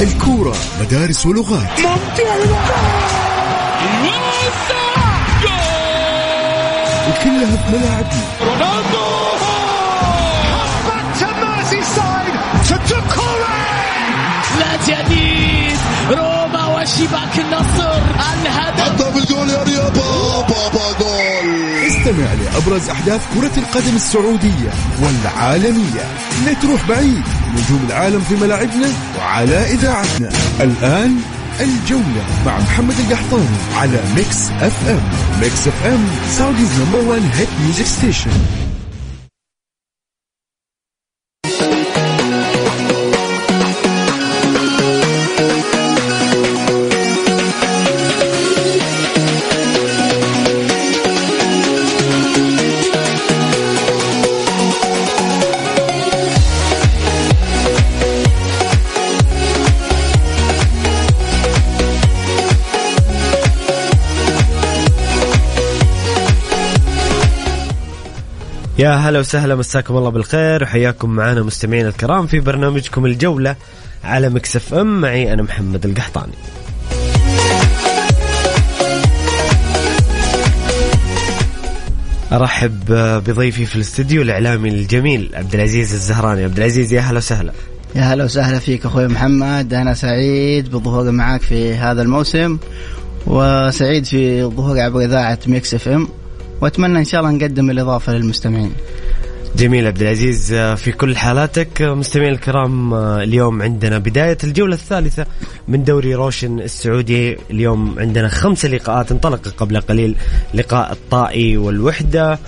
الكورة مدارس ولغات. ممتع وكلها في ملاعبنا. رونالدو! لا جديد روما وشباك النصر الهدف. حطها بالجول يا ريال بابا بابا جول. استمع لأبرز أحداث كرة القدم السعودية والعالمية. لا تروح بعيد نجوم العالم في ملاعبنا وعلى إذاعتنا. الآن الجولة مع محمد القحطاني على Mix FM. Mix FM Saudi's number 1 hit music station يا هلا وسهلا مساكم الله بالخير وحياكم معنا مستمعينا الكرام في برنامجكم الجولة على Mix FM. معي أنا محمد القحطاني. أرحب بضيفي في الاستديو الإعلامي الجميل عبد العزيز الزهراني. عبد العزيز يا هلا وسهلا. يا هلا وسهلا فيك أخوي محمد. أنا سعيد بالظهور معك في هذا الموسم وسعيد في الظهور عبر إذاعة Mix FM. وأتمنى إن شاء الله نقدم الإضافة للمستمعين. جميل عبد العزيز في كل حالاتك. مستمعين الكرام اليوم عندنا بداية الجولة الثالثة من دوري روشن السعودي. اليوم عندنا خمسة لقاءات انطلق قبل قليل لقاء الطائي والوحدة.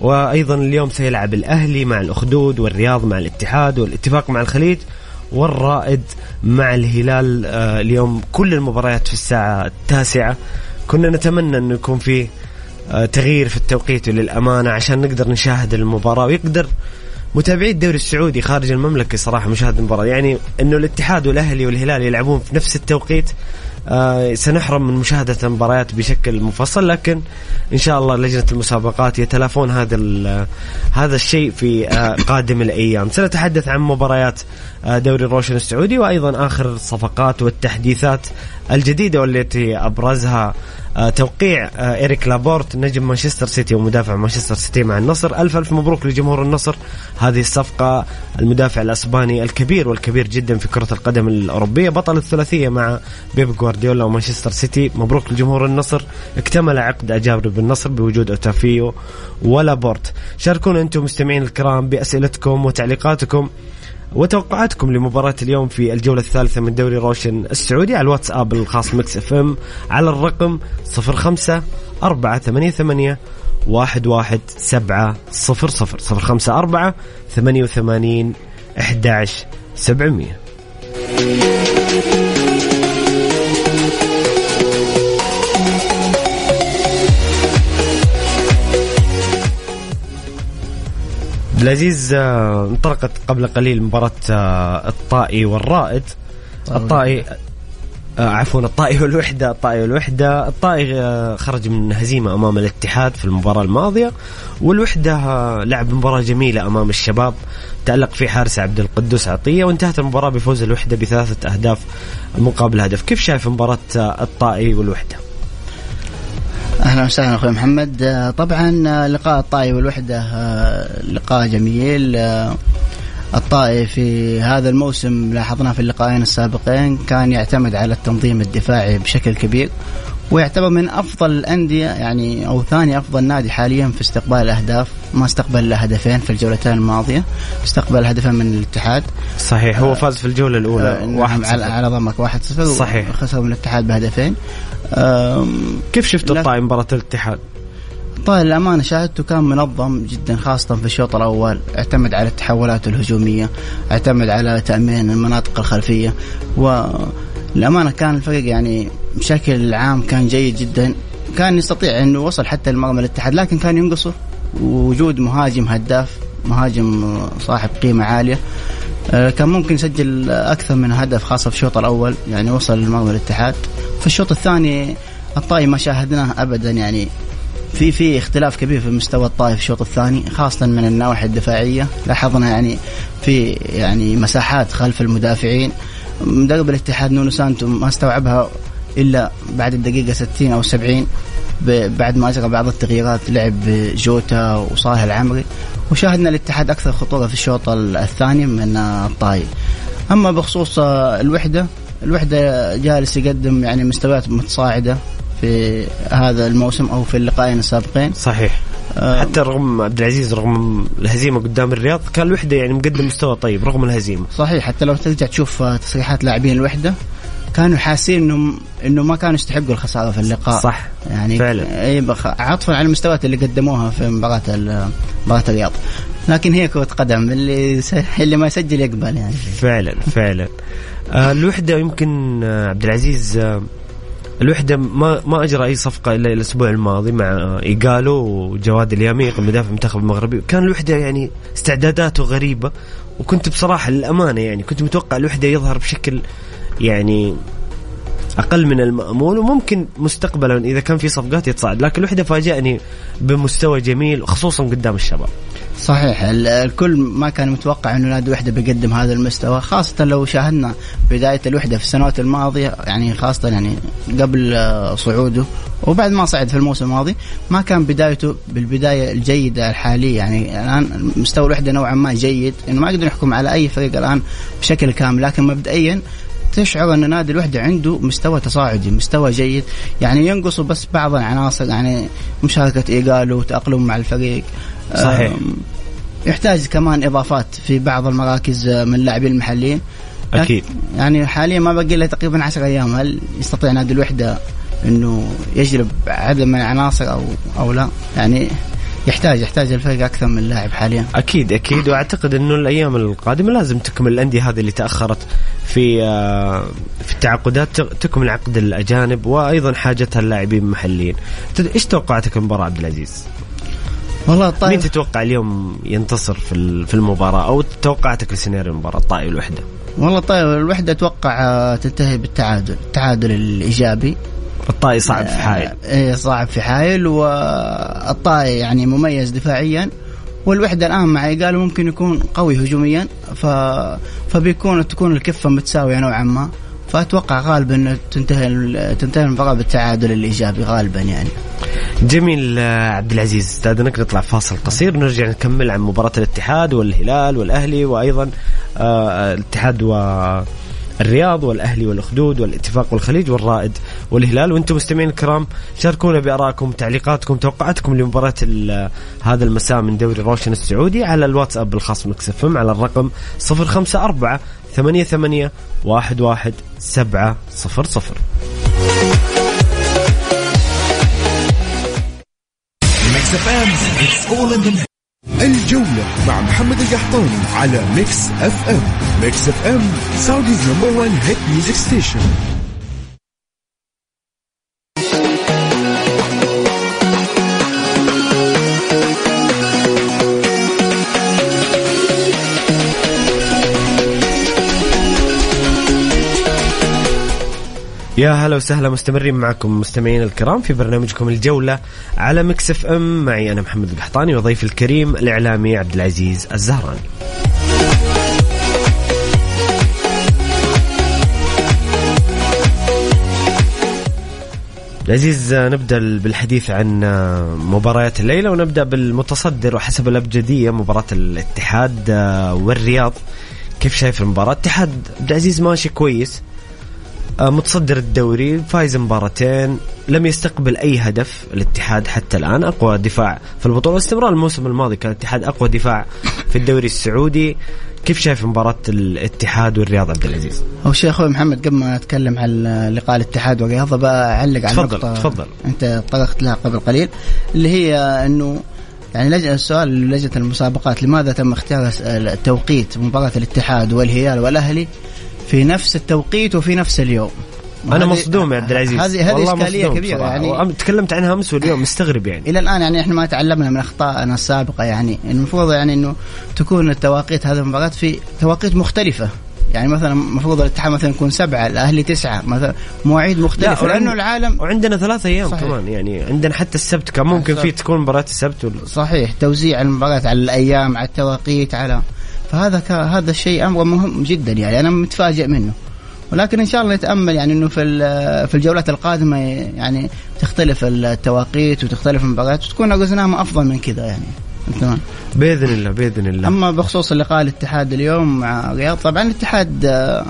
وأيضا اليوم سيلعب الأهلي مع الأخدود والرياض مع الاتحاد والاتفاق مع الخليج والرائد مع الهلال. آه، اليوم كل المباريات في الساعة التاسعة. كنا نتمنى أنه يكون في آه، تغيير في التوقيت للأمانة عشان نقدر نشاهد المباراة ويقدر متابعي الدوري السعودي خارج المملكة صراحة مشاهدة المباراة. يعني أنه الاتحاد والأهلي والهلال يلعبون في نفس التوقيت آه سنحرم من مشاهدة المباريات بشكل مفصل لكن إن شاء الله لجنة المسابقات يتلافون هذا هذا الشيء في آه قادم الأيام. سنتحدث عن مباريات آه دوري الروشن السعودي وأيضا آخر الصفقات والتحديثات الجديدة والتي أبرزها آه، توقيع آه، إيريك لابورت نجم مانشستر سيتي ومدافع مانشستر سيتي مع النصر. ألف ألف مبروك لجمهور النصر. هذه الصفقة المدافع الأسباني الكبير والكبير جدا في كرة القدم الأوروبية. بطل الثلاثية مع بيب جوارديولا ومانشستر سيتي. مبروك لجمهور النصر. اكتمل عقد أجانب النصر بوجود أوتافيو ولابورت. شاركونا أنتم مستمعين الكرام بأسئلتكم وتعليقاتكم. وتوقعاتكم لمباراة اليوم في الجولة الثالثة من دوري روشن السعودي على الواتساب الخاص Mix FM على الرقم 05 488 واحد واحد سبعة صفر صفر صفر خمسة أربعة ثمانية وثمانين أحد سبعمية. العزيز آه، انطلقت قبل قليل مباراة آه، الطائي والرائد. الطائي آه، عفوا الطائي والوحدة الطائي والوحدة. الطائي خرج من هزيمة أمام الاتحاد في المباراة الماضية. والوحدة لعب مباراة جميلة أمام الشباب. تألق في حارس عبد القدوس عطية وانتهت المباراة بفوز الوحدة بثلاثة أهداف مقابل هدف. كيف شايف مباراة الطائي والوحدة؟ أهلا وسهلا أخوي محمد. آه، طبعا آه، لقاء الطائي والوحدة آه، لقاء جميل. آه، الطائي في هذا الموسم لاحظنا في اللقاءين السابقين كان يعتمد على التنظيم الدفاعي بشكل كبير. ويعتبر من أفضل الأندية يعني أو ثاني أفضل نادي حاليا في استقبال الأهداف. ما استقبل إلا هدفين في الجولتين الماضية. استقبل هدفين من الاتحاد. صحيح هو فاز في الجولة الأولى آه، واحد على, على ضمك 1-0 صحيح. خسر من الاتحاد بهدفين. آم، كيف شفت. الطائي مباراة الاتحاد؟ طيب الأمانة شاهدته كان منظم جدا خاصة في الشوط الأول. اعتمد على التحولات الهجومية اعتمد على تأمين المناطق الخلفية. والأمانة كان الفريق يعني بشكل عام كان جيد جدا. كان يستطيع أنه وصل حتى لمرمى الاتحاد لكن كان ينقصه. وجود مهاجم هداف مهاجم صاحب قيمة عالية آه، كان ممكن يسجل أكثر من هدف خاصة في الشوط الأول يعني وصل لمرمى الاتحاد في الشوط الثاني الطائي ما شاهدناه أبدا يعني في في اختلاف كبير في مستوى الطائف الشوط الثاني خاصة من النواحي الدفاعية. لاحظنا يعني في يعني مساحات خلف المدافعين. مدرب الاتحاد نونو سانتو ما استوعبها إلا بعد الدقيقة 60 أو 70 بعد ما اجرى بعض التغييرات لعب جوتا وصالح العمري وشاهدنا الاتحاد أكثر خطورة في الشوط الثاني من الطاي أما بخصوص الوحدة الوحدة جالس يقدم يعني مستويات متصاعدة في هذا الموسم أو في اللقاءين السابقين. صحيح. حتى رغم عبد العزيز رغم الهزيمة قدام الرياض كان الوحدة يعني مقدم مستوى طيب رغم الهزيمة. صحيح حتى لو ترجع تشوف تصريحات لاعبين الوحدة كانوا حاسين انهم إنه ما كانوا يستحقوا الخسارة في اللقاء. صح يعني فعلا. إي عطفا على المستويات اللي قدموها في مباراة مباراة الرياض. لكن هي كرة قدم اللي اللي ما يسجل يقبل يعني. فعلا فعلا. آه الوحدة يمكن آه عبد العزيز آه الوحدة ما ما أجرى أي صفقة إلا الأسبوع الماضي مع إيجالو وجواد الياميق المدافع المنتخب المغربي. كان الوحدة يعني استعداداته غريبة وكنت بصراحة للأمانة يعني كنت متوقع الوحدة يظهر بشكل يعني أقل من المأمول وممكن مستقبلا إذا كان في صفقات يتصاعد. لكن الوحدة فاجأني بمستوى جميل خصوصا قدام الشباب. صحيح. الكل ما كان متوقع إنه نادي الوحده بيقدم هذا المستوى خاصة لو شاهدنا بداية الوحدة في السنوات الماضية يعني خاصة يعني قبل صعوده. وبعد ما صعد في الموسم الماضي ما كان بدايته بالبداية الجيدة الحالية. يعني الآن مستوى الوحدة نوعا ما جيد. إنه ما نقدر نحكم على أي فريق الآن بشكل كامل. لكن مبدئيا تشعر إن نادي الوحدة عنده مستوى تصاعدي مستوى جيد. يعني ينقص بس بعض العناصر يعني مشاركة إيجالو وتاقلم مع الفريق. صحيح. يحتاج كمان إضافات في بعض المراكز من اللاعبين المحليين. أكيد. يعني حاليا ما بقي له تقريبا 10 أيام. هل يستطيع نادي الوحدة إنه يجلب عدد من العناصر أو أو لا؟ يعني يحتاج يحتاج الفريق أكثر من لاعب حاليا. أكيد أكيد. وأعتقد إنه الأيام القادمة لازم تكمل الأندية هذه اللي تأخرت في آه، في التعاقدات. تكمل عقد الأجانب وأيضا حاجتها اللاعبين المحليين. إيش توقعاتك المباراه عبد العزيز؟ والله طيب مين تتوقع اليوم ينتصر في في المباراة؟ أو توقعاتك لسيناريو المباراة؟ الطائي والوحده؟ والله طيب الوحدة أتوقع آه، تنتهي بالتعادل التعادل الإيجابي. الطائي صعب في حائل. إيه صعب في حائل والطائي يعني مميز دفاعيا. والوحدة الآن مع قالوا ممكن يكون قوي هجوميا ف... فبيكون تكون الكفة متساوية نوعا ما. فأتوقع غالبا تنتهي تنتهي المباراة بالتعادل الإيجابي غالبا يعني. جميل عبد العزيز استاذنك نطلع فاصل قصير نرجع نكمل عن مباراة الاتحاد والهلال والأهلي وأيضا آه الاتحاد و الرياض والأهلي والأخدود والاتفاق والخليج والرائد والهلال. وأنتم مستمعين الكرام شاركونا بارائكم تعليقاتكم توقعاتكم لمباراة هذا المساء من دوري روشن السعودي على الواتساب الخاص ب Mix على الرقم 054 88 11 700 الجولة مع محمد القحطاني على Mix FM Mix FM Saudi's number 1 hit music station يا هلا وسهلا مستمرين معكم مستمعين الكرام في برنامجكم الجولة على مكسف ام. معي أنا محمد القحطاني وضيفي الكريم الإعلامي عبد العزيز الزهراني. العزيز نبدأ بالحديث عن مباريات الليلة ونبدأ بالمتصدر. وحسب الأبجدية مباراة الاتحاد والرياض. كيف شايف المباراة؟ الاتحاد عبد العزيز ماشي كويس. آه، متصدر الدوري فايز مباراتين لم يستقبل أي هدف الاتحاد حتى الآن. أقوى دفاع في البطولة. استمرار الموسم الماضي كان الاتحاد أقوى دفاع في الدوري السعودي. كيف شايف مباراة الاتحاد والرياض عبد العزيز؟ أول شيء أخوي محمد قبل ما أتكلم عن لقاء الاتحاد والرياض بعلق على تفضل نقطة تفضل. أنت طرقت لها قبل قليل اللي هي أنه يعني لجنة السؤال لجنة المسابقات لماذا تم اختيار توقيت مباراة الاتحاد والهلال والأهلي في نفس التوقيت وفي نفس اليوم. أنا مصدوم يا عبد العزيز. هذه هذه إشكالية كبيرة يعني. تكلمت عنها أمس واليوم مستغرب يعني. إلى الآن يعني إحنا ما تعلمنا من أخطائنا السابقة يعني. المفروض يعني إنه تكون التواقيت هذه المباريات في تواقيت مختلفة. يعني مثلا المفروض الاتحاد مثلا يكون سبعة الأهلي تسعة مثلا مواعيد مختلفة لأنه العالم وعندنا ثلاثة أيام صحيح. كمان يعني. عندنا حتى السبت كان ممكن في تكون مباراة السبت ولا صحيح. توزيع المباريات على الأيام على التواقيت على فهذا ك... هذا الشيء أمر مهم جدا يعني أنا متفاجئ منه. ولكن إن شاء الله نتامل يعني إنه في في الجولات القادمة يعني تختلف التواقيت وتختلف المباريات وتكون اجزناها أفضل من كذا يعني. تمام بإذن الله بإذن الله. أما بخصوص اللقاء الاتحاد اليوم مع رياض طبعا الاتحاد آه،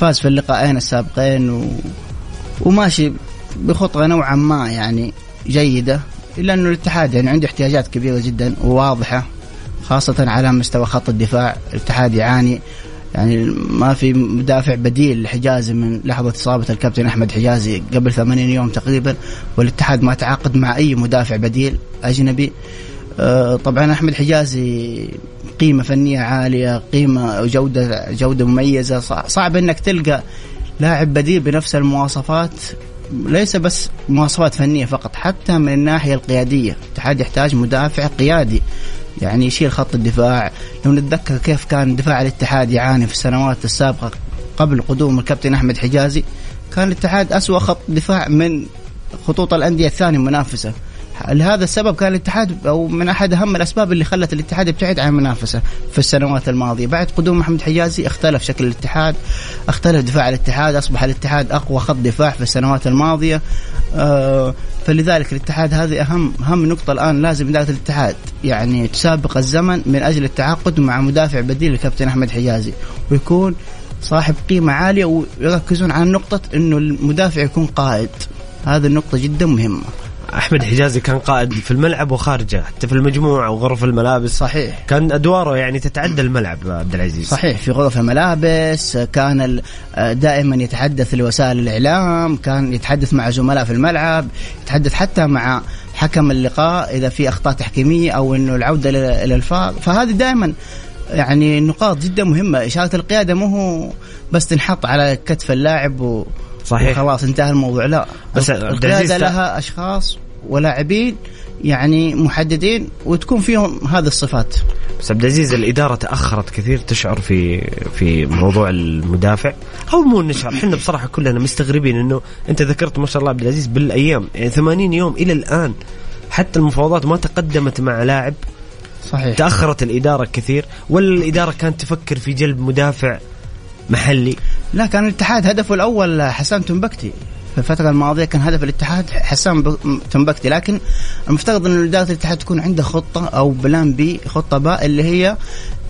فاز في اللقاءين السابقين و... وماشي بخطوة نوعا ما يعني جيدة إلا إنه الاتحاد يعني عنده احتياجات كبيرة جدا وواضحة. خاصة على مستوى خط الدفاع. الاتحاد يعاني. يعني ما في مدافع بديل لحجازي من لحظة إصابة الكابتن أحمد حجازي قبل 80 يوم تقريبا والاتحاد ما تعاقد مع أي مدافع بديل أجنبي. آه، طبعا أحمد حجازي قيمة فنية عالية قيمة وجودة جودة مميزة. صعب أنك تلقى لاعب بديل بنفس المواصفات. ليس بس مواصفات فنية فقط حتى من الناحية القيادية. الاتحاد يحتاج مدافع قيادي. يعني يشيل خط الدفاع. لو نتذكر كيف كان دفاع الاتحاد يعاني في السنوات السابقة قبل قدوم الكابتن أحمد حجازي كان الاتحاد أسوأ خط دفاع من خطوط الأندية الثانية المنافسة. لهذا السبب كان الاتحاد أو من أحد أهم الأسباب اللي خلت الاتحاد يبتعد عن المنافسة في السنوات الماضية، بعد قدوم محمد حجازي اختلف شكل الاتحاد، اختلف دفاع الاتحاد، أصبح الاتحاد أقوى خط دفاع في السنوات الماضية، آه فلذلك الاتحاد هذه أهم أهم نقطة الآن لازم إدارة الاتحاد. يعني تسابق الزمن من أجل التعاقد مع مدافع بديل للكابتن أحمد حجازي ويكون صاحب قيمة عالية ويركزون على نقطة إنه المدافع يكون قائد. هذه النقطة جدا مهمة. أحمد حجازي كان قائد في الملعب وخارجه حتى في المجموعة وغرف الملابس. صحيح. كان أدواره يعني تتعدى الملعب عبد العزيز. صحيح في غرف الملابس كان دائما يتحدث لوسائل الإعلام كان يتحدث مع زملاء في الملعب يتحدث حتى مع حكم اللقاء إذا في أخطاء تحكيمية أو إنه العودة إلى الفار. فهذه دائما يعني نقاط جدا مهمة. إشارة القيادة مو هو بس تنحط على كتف اللاعب و صحيح. خلاص انتهى الموضوع. لا بس القيادة لها أشخاص ولاعبين يعني محددين وتكون فيهم هذه الصفات. بس عبد العزيز الإدارة تأخرت كثير تشعر في في موضوع المدافع. أو مو نشعر إحنا بصراحة كلنا مستغربين إنه أنت ذكرت ما شاء الله عبد العزيز بالأيام يعني 80 يوم إلى الآن حتى المفاوضات ما تقدمت مع لاعب. صحيح. تأخرت الإدارة كثير ولا الاداره كانت تفكر في جلب مدافع. محلي. لا كان الاتحاد هدفه الأول حسان تنبكتي. في الفترة الماضية كان هدف الاتحاد حسام تنبكتي لكن المفترض أن إدارة الاتحاد تكون عنده خطة أو بلان بي خطة باء اللي هي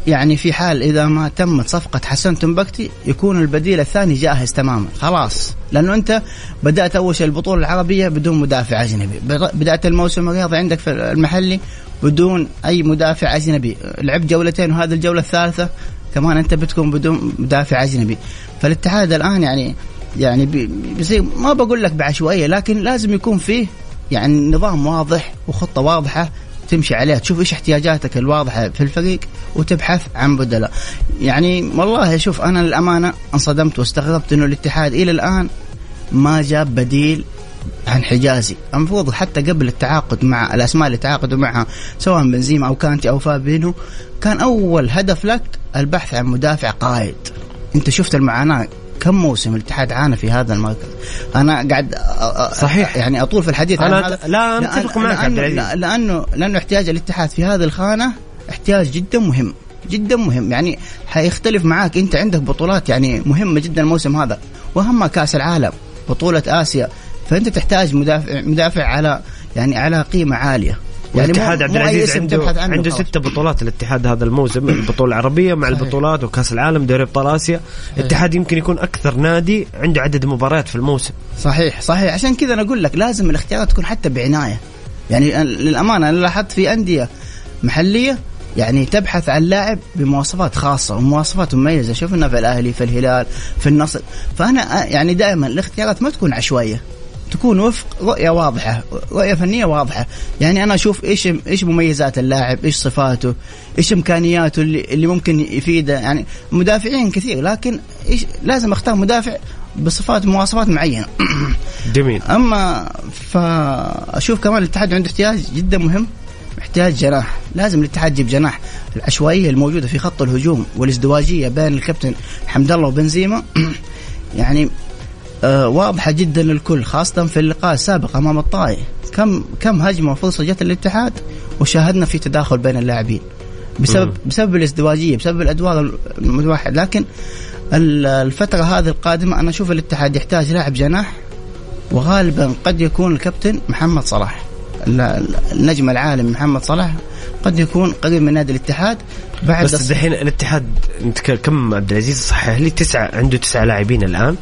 يعني في حال إذا ما تمت صفقة حسن تنبكتي يكون البديل الثاني جاهز تماما. خلاص. لأنه أنت بدأت أول شيء البطولة العربية بدون مدافع أجنبي. بدأت الموسم الرياضي عندك في المحلي بدون أي مدافع أجنبي. لعبت جولتين وهذه الجولة الثالثة. كمان أنت بتكون بدون مدافع أجنبي. فالاتحاد الآن يعني يعني بيصير ما بقول لك بعشوائيه لكن لازم يكون فيه يعني نظام واضح وخطة واضحة تمشي عليها. تشوف إيش احتياجاتك الواضحة في الفريق وتبحث عن بدلاء. يعني والله شوف أنا للامانه انصدمت واستغربت إنه الاتحاد إلى الآن ما جاب بديل عن حجازي. المفروض حتى قبل التعاقد مع الأسماء اللي تعاقدوا معها سواء بنزيما أو كانتي أو فابينو كان أول هدف لك البحث عن مدافع قائد. أنت شفت المعاناة؟ كم موسم الاتحاد عانى في هذا المركز؟ أنا قاعد صحيح. يعني أطول في الحديث أنا عن هذا لا أتفق معك عبد العزيز. لأنه لأنه احتياج الاتحاد في هذه الخانة احتياج جدا مهم. جدا مهم. يعني حيختلف معاك. أنت عندك بطولات يعني مهمة جدا الموسم هذا. واهمها كأس العالم بطولة آسيا. فأنت تحتاج مدافع مدافع على يعني على قيمة عالية. يعني الاتحاد عبد العزيز عنده عنده ست بطولات الاتحاد هذا الموسم البطولة العربية مع صحيح. البطولات وكأس العالم دوري أبطال آسيا. الاتحاد يمكن يكون أكثر نادي عنده عدد مباريات في الموسم. صحيح صحيح. عشان كذا أنا أقول لك لازم الاختيارات تكون حتى بعناية. يعني للأمانة أنا لاحظت في أندية محلية يعني تبحث عن لاعب بمواصفات خاصة ومواصفات مميزة. شفنا في الأهلي في الهلال في النصر. فأنا يعني دائما الاختيارات ما تكون عشوائية. تكون وفق رؤية واضحة رؤية فنية واضحة. يعني أنا أشوف إيش إيش مميزات اللاعب إيش صفاته إيش إمكانياته اللي, اللي ممكن يفيده. يعني مدافعين كثير لكن إيش لازم أختار مدافع بصفات مواصفات معينة. جميل. أما فاشوف كمان الاتحاد عنده احتياج جدا مهم محتاج جناح. لازم الاتحاد يجيب جناح. العشوائية الموجودة في خط الهجوم والازدواجية بين الكابتن حمد الله وبنزيما. يعني واضحة جدا للكل خاصة في اللقاء السابق أمام الطائي. كم كم هجمة وفرصة جت الاتحاد وشاهدنا في تداخل بين اللاعبين. بسبب م. بسبب الازدواجية بسبب الأدوار المتوحد لكن الفترة هذه القادمة أنا أشوف الاتحاد يحتاج لاعب جناح وغالبا قد يكون الكابتن محمد صلاح. النجم العالمي محمد صلاح قد يكون قريب من نادي الاتحاد. بعد بس دحين الاتحاد كم عبد العزيز؟ صحح لي تسعة عنده تسعة لاعبين الآن.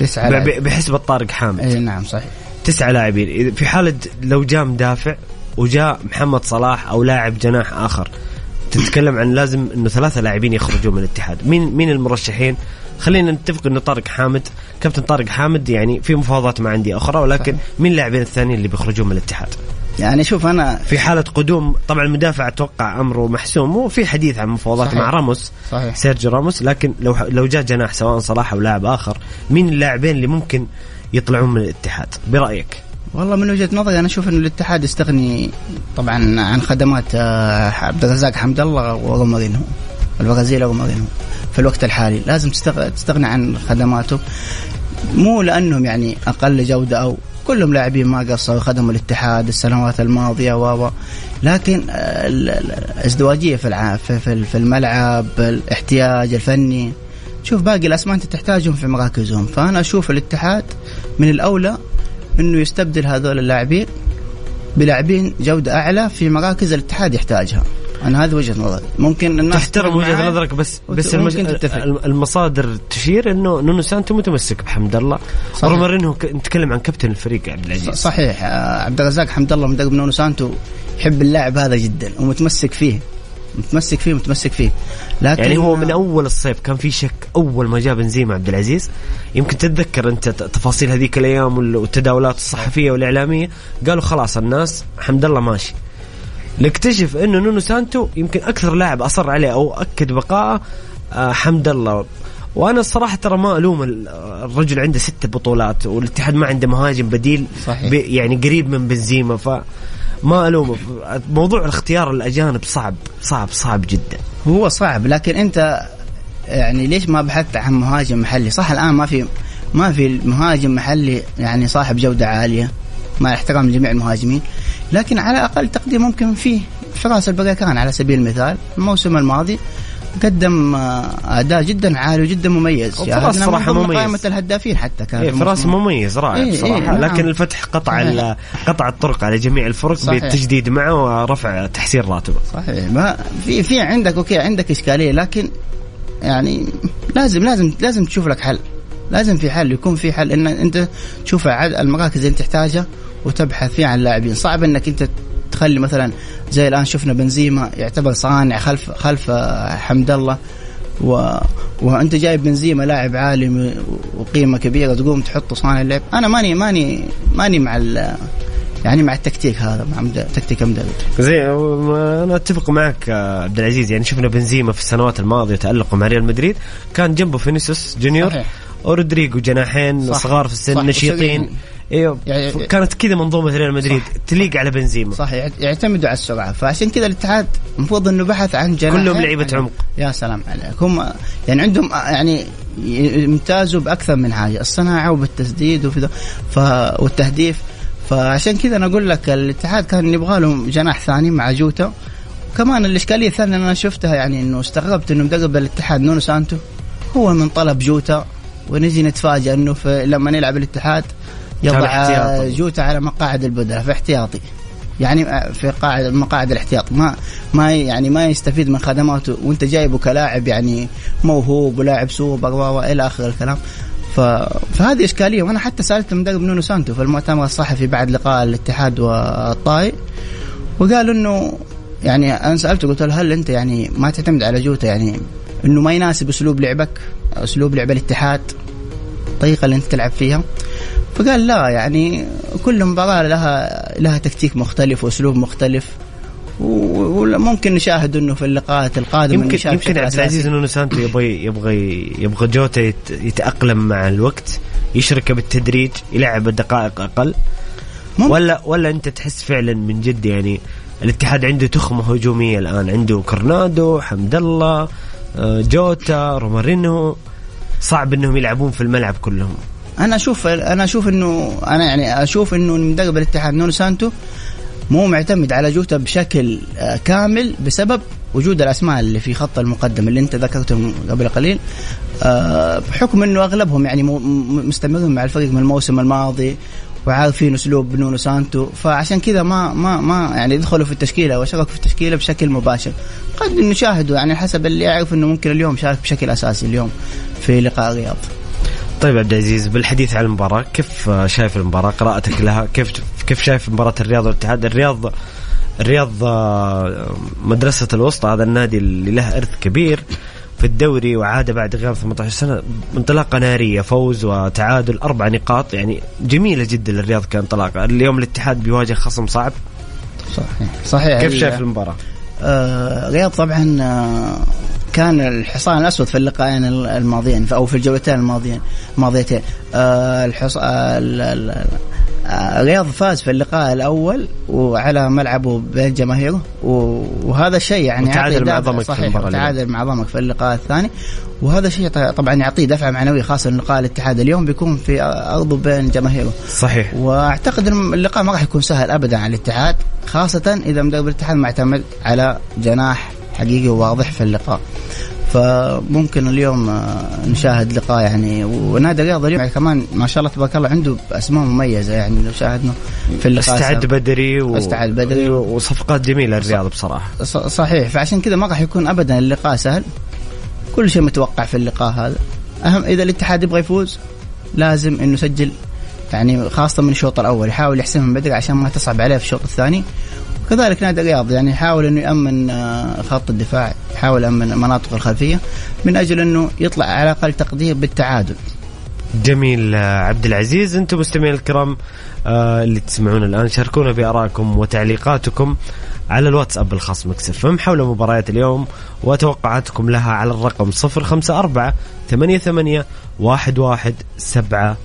تسعة بحسب الطارق حامد. اي نعم صحيح. تسعة لاعبين. في حالة لو جاء مدافع وجاء محمد صلاح أو لاعب جناح آخر تتكلم عن لازم إنه ثلاثة لاعبين يخرجوا من الاتحاد. مين مين المرشحين؟ خلينا نتفق إنه طارق حامد كابتن طارق حامد يعني في مفاوضات ما عندي أخرى ولكن. مين اللاعبين الثانيين اللي بيخرجون من الاتحاد؟ يعني شوف أنا في حالة قدوم طبعا المدافع أتوقع أمره محسوم وفي حديث عن مفاوضات مع راموس صحيح. سيرجيو راموس لكن لو لو جاء جناح سواء صلاح أو لاعب آخر مين اللاعبين اللي ممكن يطلعون من الاتحاد برأيك؟ والله من وجهة نظري أنا أشوف انه الاتحاد يستغني طبعا عن خدمات آه، عبد الرزاق حمد الله ورومارينو البرازيل ورومارينو في الوقت الحالي لازم تستغني عن خدماته مو لأنهم يعني أقل جودة أو كلهم لاعبين ما قصروا خدموا الاتحاد السنوات الماضية و لكن الازدواجية في في الملعب الاحتياج الفني. شوف باقي الأسماء أنت تحتاجهم في مراكزهم. فأنا أشوف الاتحاد من الأولى إنه يستبدل هذول اللاعبين بلاعبين جودة أعلى في مراكز الاتحاد يحتاجها. أنا هذه وجهة نظري. ممكن الناس تحترم وجهة نظرك بس بس المج... المصادر تشير انه نونو سانتو متمسك بحمد الله. رغم إنه نتكلم عن كابتن الفريق عبد العزيز. صحيح. آه، عبد الرزاق حمد الله مدرب نونو سانتو يحب اللاعب هذا جدا ومتمسك فيه. متمسك فيه متمسك فيه. لكن يعني هو من أول الصيف كان في شك. أول ما جاء بنزيما عبد العزيز يمكن تتذكر أنت تفاصيل هذيك الأيام والتداولات الصحفية والإعلامية قالوا خلاص الناس حمد الله ماشي. نكتشف إنه نونو سانتو يمكن أكثر لاعب أصر عليه أو أكد بقائه آه حمد الله. وأنا الصراحة ترى ما ألوم الرجل عنده ست بطولات والاتحاد ما عنده مهاجم بديل صحيح. يعني قريب من بنزيما ف ما الومه موضوع الاختيار الأجانب صعب صعب صعب جدا. هو صعب لكن أنت يعني ليش ما بحثت عن مهاجم محلي؟ صح الآن ما في ما في مهاجم محلي يعني صاحب جودة عالية مع احترام لجميع المهاجمين. لكن على أقل تقدير ممكن فيه. فراس البركان على سبيل المثال الموسم الماضي قدم آه، أداء جدا عالي وجدا مميز. يعني فراس صراحة مميز. قائمة الهدافين حتى كان إيه فراس مميز رائع إيه بصراحة. إيه لكن نعم. الفتح قطع قطع الطرق على جميع الفرق صحيح. بالتجديد معه ورفع تحسين راتبه. صحيح. ما في في عندك أوكي عندك إشكالية لكن يعني لازم لازم لازم تشوف لك حل. لازم في حل يكون في حل. إن أنت تشوف المراكز اللي انت تحتاجها وتبحث فيها عن لاعبين. صعب إنك أنت تخلي مثلا زي الآن شفنا بنزيما يعتبر صانع خلف خلف حمد الله. و... وأنت جايب بنزيما لاعب عالمي وقيمة كبيرة تقوم تحطه صانع اللعب. أنا ماني ماني ماني مع ال... يعني مع التكتيك هذا مع مد... تكتيك مدرب زي أنا أتفق معك عبد العزيز. يعني شفنا بنزيما في السنوات الماضية تالقه مع ريال مدريد. كان جنبه فينيسيوس جونيور صحيح. ورودريجو جناحين صح. صغار في السن صح. نشيطين. أيوه يعني كانت كذا منظومة ريال مدريد صح. تليق على بنزيما. صح يعتمدوا على السرعة. فعشان كذا الاتحاد المفروض إنه بحث عن جناح كلهم لعيبة عمق. يا سلام عليك. هم يعني عندهم يعني يمتازوا بأكثر من حاجة الصناعة وبالتسديد وفي ف والتهديف. فعشان كذا أنا أقول لك الاتحاد كان يبغى لهم جناح ثاني مع جوتا. كمان الإشكالية الثانية أنا شفتها يعني إنه استغربت إنه مدرب الاتحاد نونو سانتو هو من طلب جوتا ونجي نتفاجئ إنه لما نلعب الاتحاد يضع جوتا على مقاعد البدلاء في احتياطي. يعني في قاعد مقاعد الاحتياط. ما ما يعني ما يستفيد من خدماته وانت جايبه كلاعب يعني موهوب ولاعب سوبر والى آخر الكلام. ف... فهذه إشكالية. وأنا حتى سألت المدرب نونو سانتو في المؤتمر الصحفي بعد لقاء الاتحاد والطائي وقال إنه يعني أنا سألته قلت له هل أنت يعني ما تعتمد على جوتا؟ يعني إنه ما يناسب أسلوب لعبك أسلوب لعب الاتحاد؟ الطريقة اللي انت تلعب فيها. فقال لا يعني كل مباراة لها لها تكتيك مختلف وأسلوب مختلف وممكن نشاهد إنه في اللقاءات القادمة يمكن يمكن عبد العزيز إنه سانتو يبغى يبغى يبغى جوتا يتأقلم مع الوقت يشركه بالتدريج يلعب الدقائق أقل. ممكن. ولا ولا أنت تحس فعلا من جد يعني الاتحاد عنده تخمة هجومية الآن. عنده كورونادو حمد الله آه، جوتا رومارينو. صعب إنهم يلعبون في الملعب كلهم. أنا أشوف أنا أشوف انه أنا يعني أشوف إنه مدرب الاتحاد نونو سانتو مو معتمد على جوتا بشكل آه، كامل بسبب وجود الأسماء اللي في خط المقدمة اللي أنت ذكرتهم قبل قليل. آه، بحكم إنه أغلبهم يعني مستمرين مع الفريق من الموسم الماضي وعارفين أسلوب نونو سانتو. فعشان كذا ما ما ما يعني يدخلوا في التشكيلة وشاركوا في التشكيلة بشكل مباشر. قد نشاهدوا يعني حسب اللي يعرف إنه ممكن اليوم شارك بشكل أساسي اليوم في لقاء الرياض. طيب عبد العزيز بالحديث عن المباراة كيف شايف المباراة؟ قراءتك لها كيف كيف شايف مباراة الرياض والاتحاد؟ الرياض الرياض آه، مدرسة الوسطى هذا النادي اللي له إرث كبير. في الدوري وعاد بعد غياب 18 سنة انطلاقة نارية فوز وتعادل أربع نقاط يعني جميلة جدا للرياض كانطلاقة. اليوم الاتحاد بيواجه خصم صعب. صحيح. صحيح. كيف شايف المباراة؟ آه رياض طبعا آه كان الحصان الأسود في اللقاءين الماضيين أو في الجولتين الماضيين الماضيتين آه الحصان آه الرياض فاز في اللقاء الأول وعلى ملعبه بين جماهيره وهذا الشيء يعني تعادل مع ضمك صحيح تعادل مع ضمك في اللقاء الثاني. وهذا الشيء طبعا يعطيه دفعه معنويه خاصه لقاء الاتحاد اليوم بيكون في ارضه بين جماهيره صحيح. وأعتقد إن اللقاء ما راح يكون سهل ابدا على الاتحاد خاصة إذا مدرب الاتحاد معتمد على جناح حقيقي وواضح في اللقاء. فممكن اليوم آه، نشاهد لقاء يعني. ونادي الرياض اليوم يعني كمان ما شاء الله تبارك الله عنده أسماء مميزة يعني لو شاهدنا في اللقاء استعد بدري و... استعد بدري. وصفقات جميلة الرياض بصراحة. صحيح. فعشان كذا ما راح يكون ابدا اللقاء سهل. كل شيء متوقع في اللقاء هذا. أهم إذا الاتحاد يبغى يفوز لازم إنه يسجل يعني خاصة من الشوط الأول. يحاول يحسمها من بدري عشان ما تصعب عليه في الشوط الثاني. كذلك نادي الرياض يعني يحاول إنه يأمن آه، خط الدفاع يحاول يأمن المناطق الخلفية من أجل إنه يطلع على أقل تقدير بالتعادل. جميل آه، عبد العزيز أنتم مستمعين الكرام آه، اللي تسمعون الآن شاركونا بارائكم وتعليقاتكم على الواتساب الخاص Mix FM حول مباريات اليوم وتوقعاتكم لها على الرقم 054 88 11 700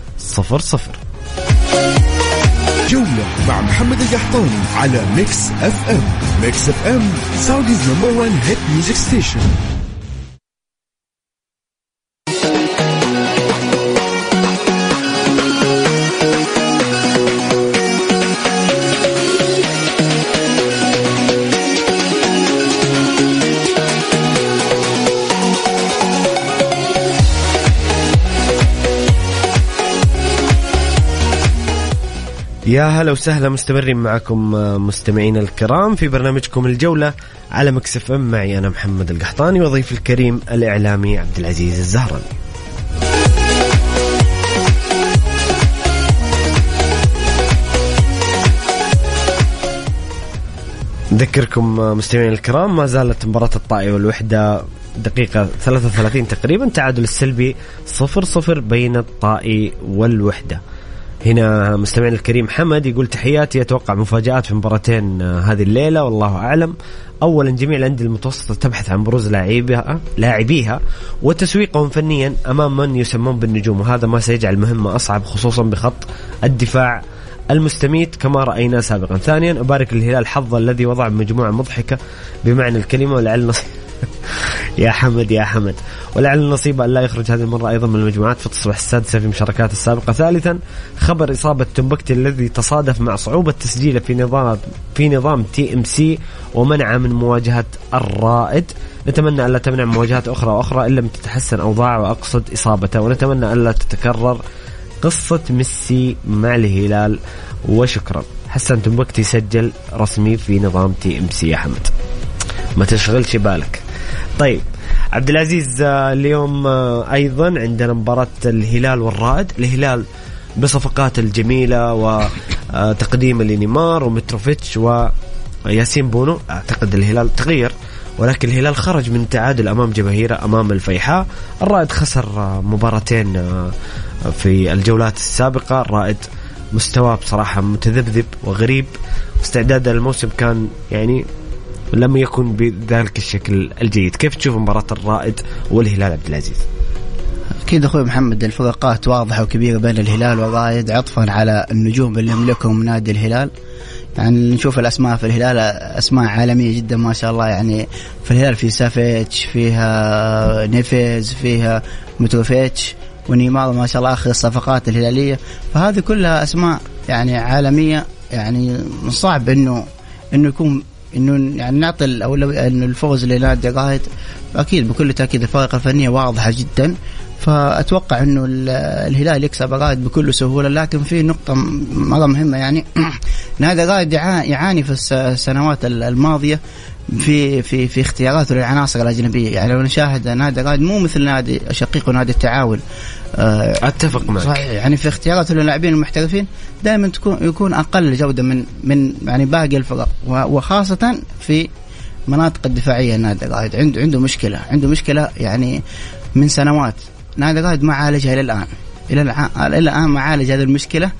جولة مع محمد القحطاني على Mix FM Mix FM Saudi's number 1 hit music station يا هلا وسهلا مستمرين معكم آه، مستمعينا الكرام في برنامجكم الجولة على مكسف ام. معي أنا محمد القحطاني وضيف الكريم الإعلامي عبد العزيز الزهراني. نذكركم آه، مستمعينا الكرام ما زالت مباراة الطائي والوحدة دقيقة 33 تقريبا تعادل السلبي 0-0 بين الطائي والوحدة. هنا مستمعنا الكريم حمد يقول تحياتي. أتوقع مفاجآت في مباراتين آه، هذه الليلة والله أعلم. اولا جميع الأندية المتوسطة تبحث عن بروز لاعبيها لاعبيها وتسويقهم فنيا أمام من يسمون بالنجوم وهذا ما سيجعل المهمه أصعب خصوصا بخط الدفاع المستميت كما رأينا سابقا. ثانيا أبارك للهلال حظا الذي وضع مجموعة مضحكة بمعنى الكلمة ولعل نصيب. يا حمد يا حمد. ولعل النصيب أن لا يخرج هذه المرة أيضا من المجموعات فتصبح السادسة في المشاركات السابقة. ثالثا خبر إصابة تنبكتي الذي تصادف مع صعوبة تسجيله في نظام في نظام TMC ومنعه من مواجهة الرائد. نتمنى ألا تمنع مواجهات أخرى وأخرى إن لم تتحسن أوضاعه وأقصد إصابته. ونتمنى ألا تتكرر قصة ميسي مع الهلال. وشكرا. حسن تنبكتي سجل رسمي في نظام TMC يا حمد. ما تشغلش بالك. طيب. عبد العزيز آه، اليوم آه، أيضا عندنا مباراة الهلال والرائد. الهلال بصفقات الجميلة وتقديم لنيمار ومتروفيتش وياسين بونو. أعتقد الهلال تغير ولكن الهلال خرج من تعادل أمام جماهيره أمام الفيحاء. الرائد خسر آه، مباراتين في الجولات السابقة. الرائد مستواه بصراحة متذبذب وغريب. استعداد الموسم كان يعني لم يكن بذلك الشكل الجيد. كيف تشوف مباراة الرائد والهلال عبد العزيز؟ أكيد أخوي محمد الفروقات واضحة وكبيرة بين الهلال والرائد عطفا على النجوم اللي يملكهم نادي الهلال. يعني نشوف الأسماء في الهلال أسماء عالمية جدا ما شاء الله. يعني في الهلال فيها سافيتش فيها نيفيز فيها متروفيتش ونيمار ما شاء الله آخر الصفقات الهلالية. فهذه كلها أسماء يعني عالمية. يعني صعب انه إنه يكون إنه يعني نعطي الاولويه إنه الفوز لنادي الرائد أكيد بكل تأكيد الفائقه الفنية واضحة جدا. فأتوقع إنه الهلال يكسب الرائد بكل سهولة. لكن في نقطة مرة مهمة يعني. نادي الرائد يعاني في السنوات الماضية. في في في اختياراته للعناصر الأجنبية. يعني لو نشاهد نادي الرائد مو مثل نادي شقيق ونادي التعاون. آه، أتفق معك. صحيح. يعني في اختياراته للاعبين المحترفين دائما تكون يكون أقل جودة من من يعني باقي الفرق. وخاصة في مناطق الدفاعية نادي الرائد. عنده عنده مشكلة. عنده مشكلة يعني من سنوات. نادي الرائد ما عالجها إلى الآن. إلى الان إلى الآن ما عالج هذه المشكلة.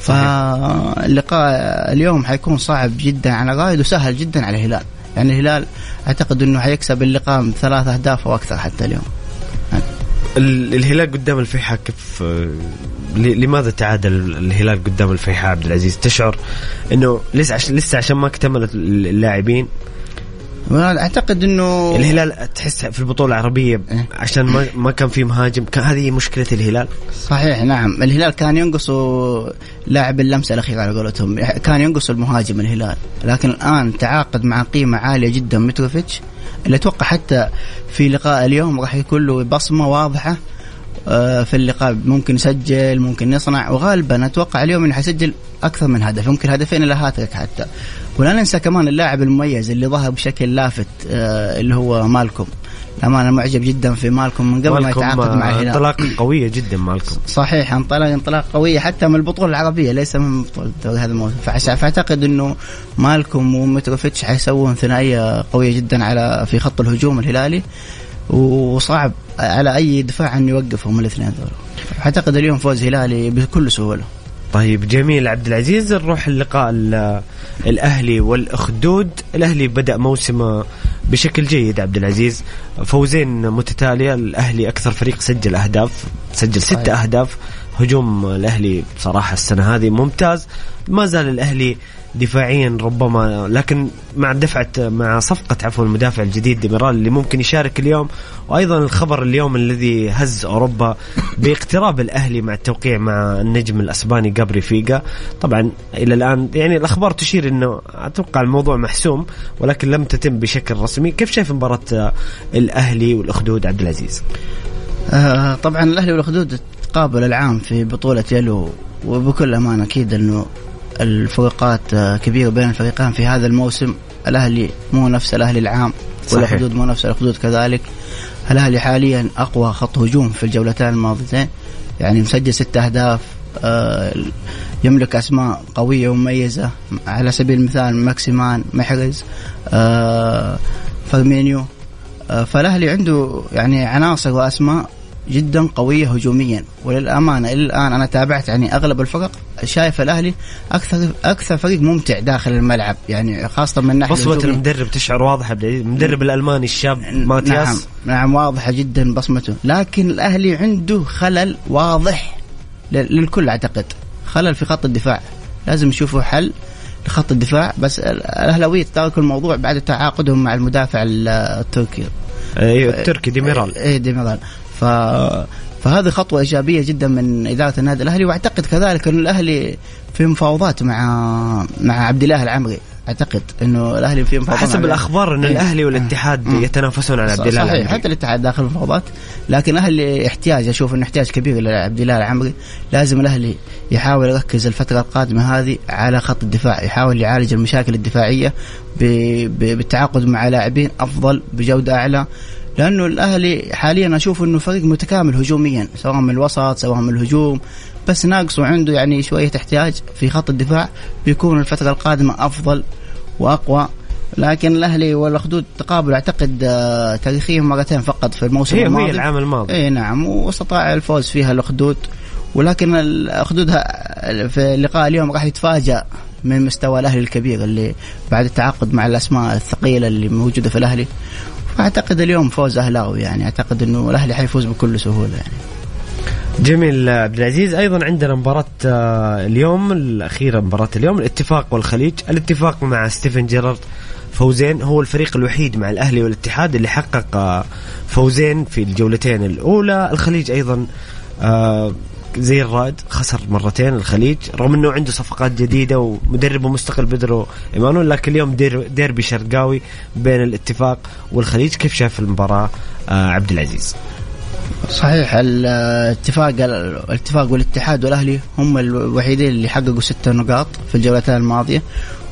فاللقاء اليوم حيكون صعب جدا على الرائد وسهل جدا على الهلال. يعني الهلال أعتقد إنه حيكسب اللقاء بثلاث أهداف أو أكثر حتى اليوم. الهلال قدام الفيحاء كيف لماذا تعادل الهلال قدام الفيحاء عبد العزيز؟ تشعر إنه لسه عشان لسه عشان ما اكتملت اللاعبين أعتقد إنه الهلال تحس في البطولة العربية إيه؟ عشان ما ما كان في مهاجم. كان هذه مشكلة الهلال. صحيح نعم. الهلال كان ينقص لاعب اللمسة الاخيره على قولتهم. كان ينقص المهاجم الهلال. لكن الآن تعاقد مع قيمة عالية جدا متروفيتش اللي أتوقع حتى في لقاء اليوم راح يكون له بصمة واضحة آه، في اللقاء. ممكن يسجل ممكن يصنع. وغالبا أتوقع اليوم إنه حيسجل أكثر من هدف. يمكن هدفين إلى هاتريك حتى. ولا ننسى كمان اللاعب المميز اللي ظهر بشكل لافت آه، اللي هو مالكم أنا معجب جدا في مالكم من قبل ما يتعاقد مع الهلال انطلاقة قوية جدا مالكم صحيح انطلاق انطلاق قوية حتى من البطولة العربية ليس من بطولة هذا الموسم. فأعتقد أنه مالكم ومتروفيتش حيسوون ثنائية قوية جدا على في خط الهجوم الهلالي. وصعب على أي دفاع انه يوقفهم الاثنين ذول أعتقد اليوم فوز هلالي بكل سهولة. طيب جميل. عبد العزيز نروح اللقاء الأهلي والأخدود. الأهلي بدأ موسمه بشكل جيد عبد العزيز. فوزين متتالية. الأهلي أكثر فريق سجل أهداف سجل ست أهداف. هجوم الأهلي بصراحة السنة هذه ممتاز. ما زال الأهلي دفاعيا ربما لكن مع دفعة مع صفقة عفوا المدافع الجديد ديميرال اللي ممكن يشارك اليوم وأيضا الخبر اليوم الذي هز أوروبا باقتراب الأهلي مع التوقيع مع النجم الأسباني جابري فيجا طبعا إلى الآن يعني الأخبار تشير إنه أتوقع الموضوع محسوم ولكن لم تتم بشكل رسمي. كيف شايف مباراة الأهلي والأخدود عبد العزيز؟ آه طبعا الأهلي والأخدود تقابلوا العام في بطولة يلو وبكل امانه أكيد إنه الفروقات آه، كبيرة بين الفريقين في هذا الموسم. الأهلي مو نفس الأهلي العام والأخدود مو نفس الأخدود كذلك. الأهلي حاليا أقوى خط هجوم في الجولتين الماضيتين يعني مسجل ست أهداف آه، يملك أسماء قوية ومميزة. على سبيل المثال ماكسيمان محرز آه، فيرمينو فالأهلي عنده يعني عناصر وأسماء جدا قوية هجوميا. وللأمانة إلى الآن أنا تابعت يعني أغلب الفرق شايف الأهلي أكثر أكثر فريق ممتع داخل الملعب. يعني خاصة من ناحية بصمة المدرب تشعر واضحة المدرب الألماني الشاب ماتياس نعم. نعم واضحة جدا بصمته. لكن الأهلي عنده خلل واضح للكل أعتقد. خلل في خط الدفاع. لازم يشوفوا حل لخط الدفاع. بس الأهلاوية تركوا الموضوع بعد تعاقدهم مع المدافع التركي. أيوه التركي ديميرال. أي ديميرال. ف فهذه خطوة إيجابية جدا من إدارة النادي الأهلي وأعتقد كذلك أن الأهلي في مفاوضات مع مع عبد الله العمري. أعتقد إنه الأهلي في مفاوضات حسب الأخبار إن الأهلي والاتحاد يتنافسون على عبد الله صحيح العمري. حتى الاتحاد داخل المفاوضات. لكن الأهلي احتياج أشوف إنه احتياج كبير لعبد الله العمري. لازم الأهلي يحاول يركز الفترة القادمة هذه على خط الدفاع يحاول يعالج المشاكل الدفاعية بالتعاقد مع لاعبين أفضل بجودة أعلى. لأنه الاهلي حاليا أشوف إنه فريق متكامل هجوميا سواء من الوسط سواء من الهجوم. بس ناقصه عنده يعني شوية احتياج في خط الدفاع بيكون الفترة القادمة أفضل وأقوى. لكن الأهلي والاخدود تقابل أعتقد آه، تاريخيا مرتين فقط في الموسم هي الماضي. هي العام الماضي. إي نعم واستطاع الفوز فيها الاخدود ولكن الاخدود في اللقاء اليوم راح يتفاجأ من مستوى الأهلي الكبير اللي بعد التعاقد مع الأسماء الثقيلة اللي موجودة في الأهلي. أعتقد اليوم فوز أهلاوي يعني أعتقد إنه الأهلي حيفوز بكل سهولة يعني. جميل عبد العزيز. أيضا عندنا مباراة آه، اليوم الأخيرة مباراة اليوم الاتفاق والخليج. الاتفاق مع ستيفن جيرارد. فوزين هو الفريق الوحيد مع الأهلي والاتحاد اللي حقق آه، فوزين في الجولتين الأولى. الخليج أيضا آه، زي الرائد خسر مرتين الخليج رغم إنه عنده صفقات جديدة ومدرب مستقر بدرو ايمانويل لكن اليوم دير ديربي شرقاوي بين الاتفاق والخليج كيف شاف المباراة آه عبد العزيز؟ صحيح الاتفاق الاتفاق والاتحاد والأهلي هم الوحيدين اللي حققوا ستة نقاط في الجولتين الماضية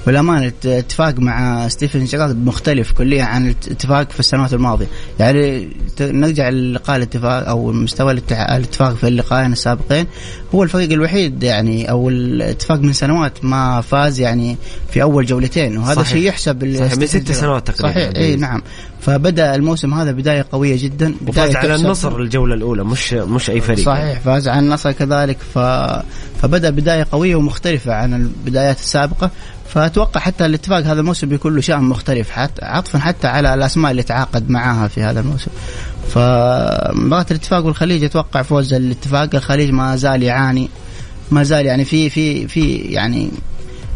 والأمانة الاتفاق مع ستيفن جيرارد مختلف كليا عن الاتفاق في السنوات الماضية. يعني نرجع للقاء الاتفاق أو مستوى الاتفاق في اللقاءين السابقين. هو الفريق الوحيد يعني أو الاتفاق من سنوات ما فاز يعني في أول جولتين وهذا شيء يحسب صحيح من ست سنوات تقريبا صحيح إي نعم. فبدأ الموسم هذا بداية قوية جدا بداية وفاز على النصر الجولة الأولى مش مش أي فريق. صحيح فاز على النصر كذلك. ف... فبدأ بداية قوية ومختلفة عن البدايات السابقة. فأتوقع حتى الاتفاق هذا الموسم بيكون له شان مختلف. حتى عطفا حتى على الأسماء اللي تعاقد معاها في هذا الموسم. فمباراة الاتفاق والخليج أتوقع فوز الاتفاق. الخليج ما زال يعاني. ما زال يعني في في في يعني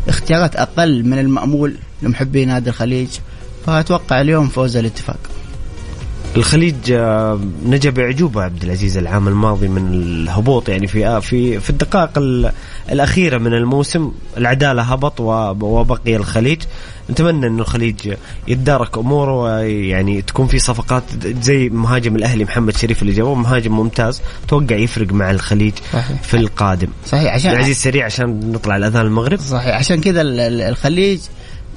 اختيارات أقل من المأمول لمحبي نادي الخليج. فأتوقع اليوم فوز الاتفاق. الخليج آه، نجا باعجوبه عبد العزيز العام الماضي من الهبوط. يعني في آه، في في الدقائق الأخيرة من الموسم العدالة هبط وبقي الخليج. نتمنى انه الخليج يتدارك أموره ويعني تكون في صفقات زي مهاجم الأهلي محمد شريف اللي جابوه مهاجم ممتاز توقع يفرق مع الخليج صحيح. في القادم. صحيح عشان عزيز سريع عشان نطلع الأذان المغرب. صحيح عشان كذا الخليج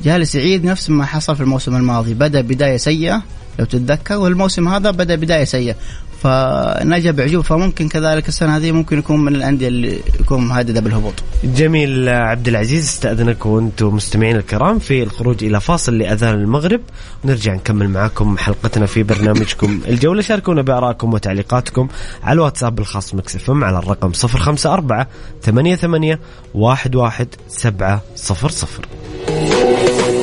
جالس يعيد نفس ما حصل في الموسم الماضي. بدأ بداية سيئة لو تتذكر والموسم هذا بدأ بداية سيئة. فنجا بعجوب فممكن كذلك السنة هذه ممكن يكون من الأندية اللي يكون مهددة بالهبوط. جميل عبد العزيز استأذنك وأنتم مستمعين الكرام في الخروج إلى فاصل لأذان المغرب. ونرجع نكمل معكم حلقتنا في برنامجكم الجولة. شاركونا بآرائكم وتعليقاتكم على الواتساب الخاص Mix FM على الرقم 054 88 11700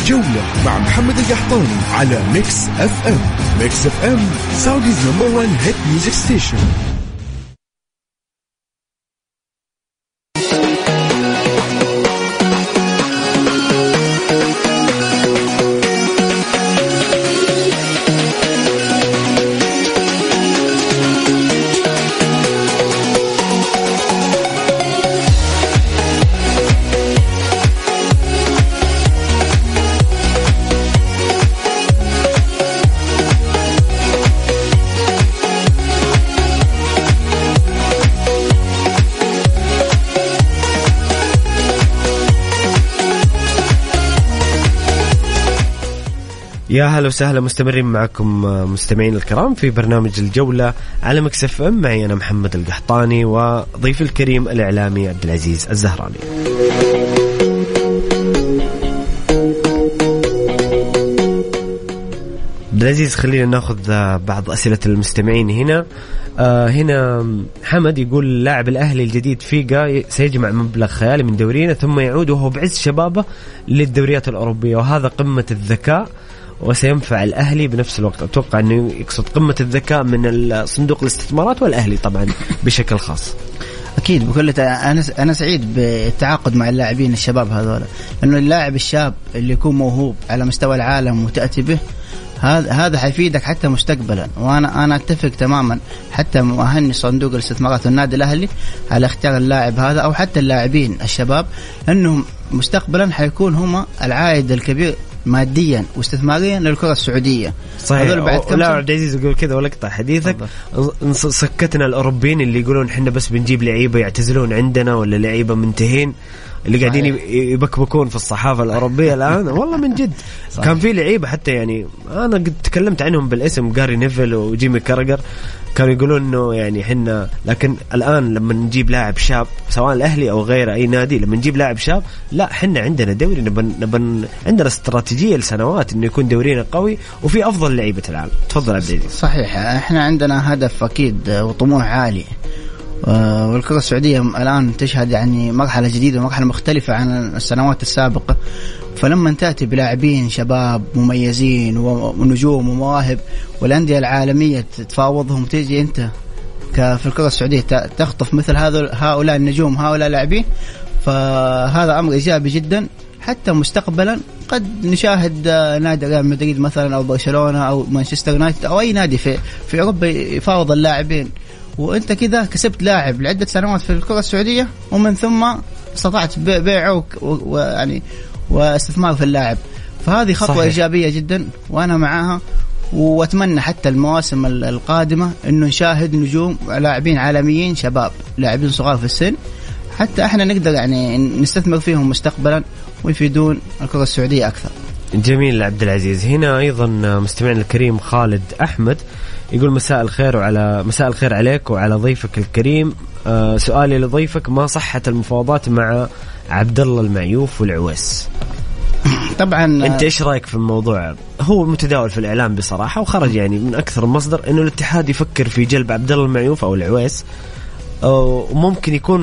الجولة مع محمد القحطاني على Mix FM Mix FM Saudi's number 1 hit music station يا هلا وسهلا مستمرين معكم مستمعين الكرام في برنامج الجولة على Mix FM. معي أنا محمد القحطاني وضيفي الكريم الإعلامي عبد العزيز الزهراني. عبد العزيز خلينا ناخذ بعض أسئلة المستمعين هنا. آه هنا حمد يقول لاعب الأهلي الجديد فيغا سيجمع مبلغ خيالي من دورينا ثم يعود وهو بعز شبابه للدوريات الأوروبية وهذا قمة الذكاء. وسينفع الأهلي بنفس الوقت. أتوقع أنه يقصد قمة الذكاء من صندوق الاستثمارات والأهلي طبعا بشكل خاص. أكيد. بكل أنا أنا سعيد بالتعاقد مع اللاعبين الشباب هذول لأنه اللاعب الشاب اللي يكون موهوب على مستوى العالم وتأتي به هذا هذا حيفيدك حتى مستقبلا. وأنا أنا أتفق تماما حتى مؤهني صندوق الاستثمارات النادي الأهلي على اختيار اللاعب هذا أو حتى اللاعبين الشباب انهم مستقبلا حيكون هم العائد الكبير ماديا واستثماريا للكره السعودية. صحيح. هذول بعد كم لا عبد العزيز يقول كذا ولا اقطع حديثك سكتنا الأوروبيين اللي يقولون إحنا بس بنجيب لعيبة يعتزلون عندنا ولا لعيبة منتهين اللي قاعدين يبكبكون في الصحافة الأوروبية. الان والله من جد. صحيح. كان في لعيبة حتى يعني أنا قد تكلمت عنهم بالاسم جاري نيفيل وجيمي كاراجر كانوا يقولون إنه يعني إحنا لكن الآن لما نجيب لاعب شاب سواء الأهلي أو غيره أي نادي لما نجيب لاعب شاب لا إحنا عندنا دوري نبن نبن عندنا استراتيجية لسنوات إنه يكون دورينا قوي وفي أفضل لعيبة العالم. تفضل عبد العزيز. صحيح إحنا عندنا هدف أكيد وطموح عالي. آه، والكرة السعودية الآن تشهد يعني مرحلة جديدة ومرحلة مختلفة عن السنوات السابقة. فلما تأتي بلاعبين شباب مميزين ونجوم ومواهب والأندية العالمية تفاوضهم تيجي أنت في الكرة السعودية تخطف مثل هؤلاء النجوم هؤلاء اللاعبين فهذا أمر إيجابي جدا. حتى مستقبلا قد نشاهد نادي ريال مدريد مثلا أو برشلونة أو مانشستر يونايتد أو أي نادي في في أوروبا يفاوض اللاعبين. وانت كذا كسبت لاعب لعدة سنوات في الكرة السعودية ومن ثم استطعت بيعه ويعني واستثمار في اللاعب فهذه خطوة صحيح. إيجابية جدا وأنا معاها وأتمنى حتى المواسم القادمة إنه نشاهد نجوم لاعبين عالميين شباب لاعبين صغار في السن حتى إحنا نقدر يعني نستثمر فيهم مستقبلا ويفيدون الكرة السعودية أكثر. جميل عبد العزيز هنا أيضا مستمعنا الكريم خالد أحمد يقول مساء الخير وعلى مساء الخير عليك وعلى ضيفك الكريم آه سؤالي لضيفك ما صحة المفاوضات مع عبد الله المعيوف والعويس طبعا أنت إيش رأيك في الموضوع؟ هو متداول في الإعلام بصراحة وخرج يعني من أكثر مصدر إنه الاتحاد يفكر في جلب عبد الله المعيوف أو العويس وممكن يكون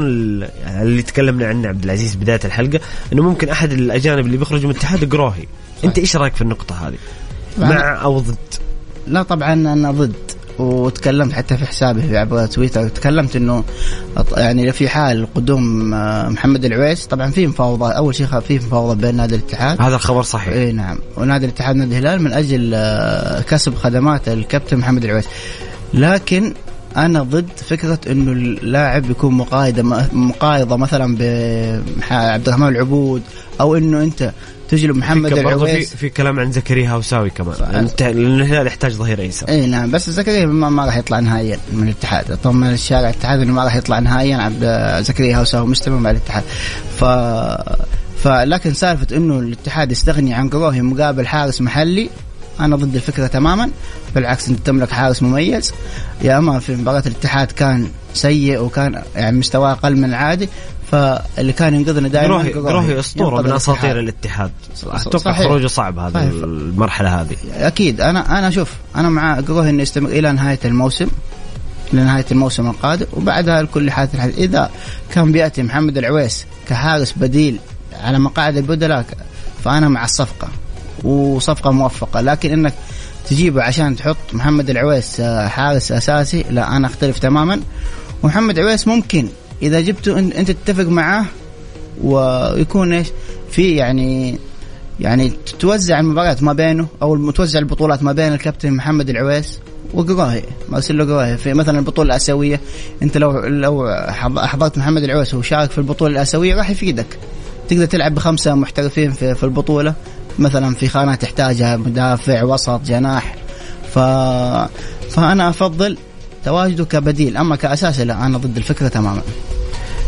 اللي تكلمنا عنه عبد العزيز بداية الحلقة إنه ممكن أحد الأجانب اللي بيخرج من الاتحاد قروهي أنت إيش رأيك في النقطة هذه؟ مع أو ضد؟ لا طبعا أنا ضد وتكلمت حتى في حسابي في عبر تويتر تكلمت إنه يعني في حال قدوم آه، محمد العويس طبعا في مفاوضات أول شيء في مفاوضة بين نادي الاتحاد. هذا الخبر صحيح. إي نعم. ونادي الاتحاد نادي الهلال من أجل آه، كسب خدمات الكابتن محمد العويس. لكن أنا ضد فكرة إنه اللاعب يكون مقايضة مقايضة مثلا بعبد الرحمن العبود أو إنه أنت تجلب محمد العويس في, في كلام عن زكريا هوساوي كمان. لأن الهلال يحتاج ظهير ايسر إي نعم بس زكريا ما, ما راح يطلع نهائيا من الاتحاد. طبعا الشارع الاتحاد إنه ما راح يطلع نهائيا عبد زكريا هوساوي مستمر مع الاتحاد. ف فلكن سالفة إنه الاتحاد يستغني عن قروهي مقابل حارس محلي أنا ضد الفكرة تماما. بالعكس أنت تملك حارس مميز. يا أما في مباراة الاتحاد كان سيء وكان يعني مستواه أقل من العادي فاللي كان ينقذنا دائما قروهي أسطورة من أساطير الاتحاد. أتوقع خروجه صعب هذه صحيح. المرحلة هذه. أكيد. أنا أنا شوف أنا مع قروهي إنه يستمر إلى نهاية الموسم لنهايه الموسم القادم وبعدها لكل حادث إذا كان بيأتي محمد العويس كحارس بديل على مقاعد البدلاء فأنا مع الصفقة وصفقة موفقة. لكن إنك تجيبه عشان تحط محمد العويس آه، حارس أساسي لا أنا أختلف تماما. ومحمد عويس ممكن إذا جبته أنت تتفق معاه ويكون إيش في يعني يعني توزع المباريات ما بينه أو توزع البطولات ما بين الكابتن محمد العويس وقراهي مارسيلو قراهي. في مثلا البطولة الآسيوية أنت لو لو حضرت محمد العويس وشارك في البطولة الآسيوية راح يفيدك. تقدر تلعب بخمسة محترفين في, في البطولة. مثلا في خانات تحتاجها مدافع وسط جناح. ف... فأنا أفضل تواجده كبديل أما كاساسي لا أنا ضد الفكرة تماما.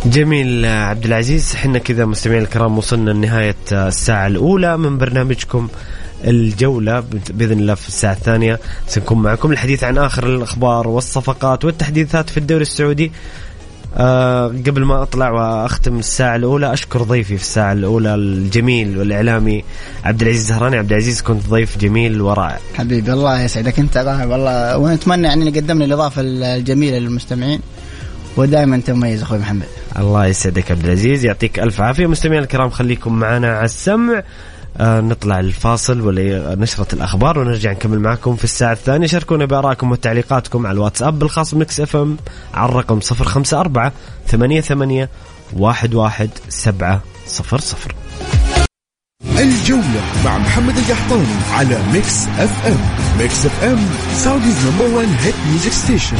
جميل عبد العزيز إحنا كذا مستمعين الكرام وصلنا لنهاية الساعة الأولى من برنامجكم الجولة بإذن الله في الساعة الثانية سنكون معكم. الحديث عن آخر الأخبار والصفقات والتحديثات في الدوري السعودي. أه قبل ما أطلع وأختم الساعة الأولى أشكر ضيفي في الساعة الأولى الجميل والإعلامي عبد العزيز زهراني عبد العزيز كنت ضيف جميل ورائع. حبيبي الله يسعدك. أنت والله ونتمنى يعني نقدم الاضافه الجميلة للمستمعين. ودائما أنت مميز أخوي محمد. الله يسعدك عبد العزيز يعطيك ألف عافية. مستمعينا الكرام خليكم معنا على السمع. آه نطلع الفاصل ولا نشرة الأخبار ونرجع نكمل معكم في الساعة الثانية. شاركونا بآرائكم وتعليقاتكم على الواتساب بالخاص Mix FM على الرقم 054 88 ثمانية واحد واحد سبعة صفر صفر. الجولة مع محمد القحطاني على Mix FM. Mix FM سعوديز نمبر 1 هيت ميوزك ستيشن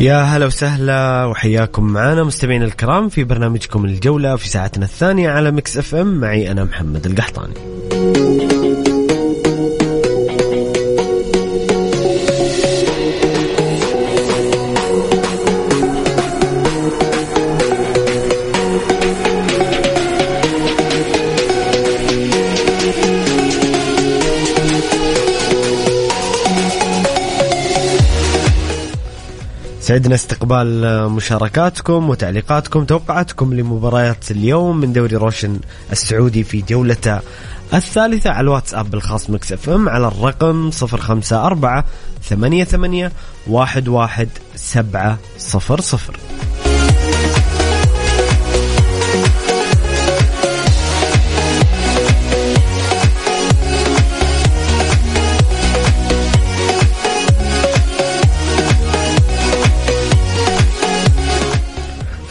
يا هلا وسهلا وحياكم معنا مستمعينا الكرام في برنامجكم الجولة في ساعتنا الثانية على Mix FM معي أنا محمد القحطاني. سعدنا استقبال مشاركاتكم وتعليقاتكم توقعاتكم لمباريات اليوم من دوري روشن السعودي في جولته الثالثة على الواتساب الخاص Mix FM على الرقم 054 88 11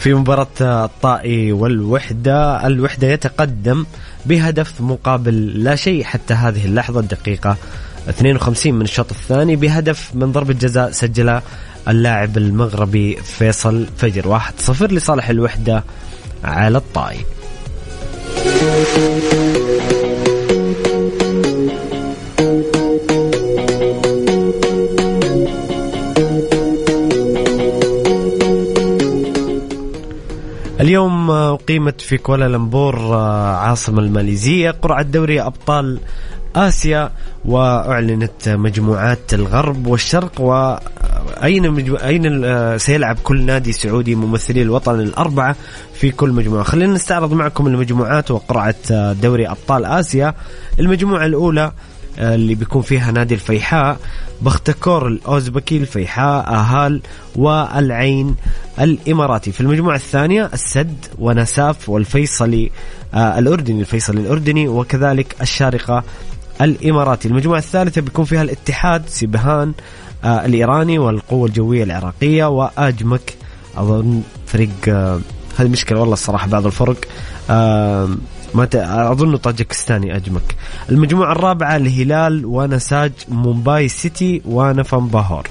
في مباراة الطائي والوحدة الوحدة يتقدم بهدف مقابل لا شيء حتى هذه اللحظة الدقيقة 52 من الشوط الثاني بهدف من ضربة جزاء سجلها اللاعب المغربي فيصل فجر 1-0 لصالح الوحدة على الطائي. اليوم أقيمت في كوالالمبور آه، عاصمة الماليزية قرعة دوري أبطال آسيا وأعلنت مجموعات الغرب والشرق وأين مجمو... أين آه، سيلعب كل نادي سعودي ممثلي الوطن الأربعة في كل مجموعة. خلينا نستعرض معكم المجموعات وقرعة آه، دوري أبطال آسيا. المجموعة الأولى اللي بيكون فيها نادي الفيحاء بختكور الأوزبكي الفيحاء آهال والعين الإماراتي. في المجموعة الثانية السد ونساف والفيصلي آه الأردني الفيصلي الأردني وكذلك الشارقة الإماراتي. المجموعة الثالثة بيكون فيها الاتحاد سبهان آه الإيراني والقوة الجوية العراقية وأجمك أظن فريق آه هذه مشكلة والله الصراحة بعض الفرق آه ما ت... أظن طاجكستاني أجمك. المجموعة الرابعة الهلال ونساج مومباي سيتي ونفنباهور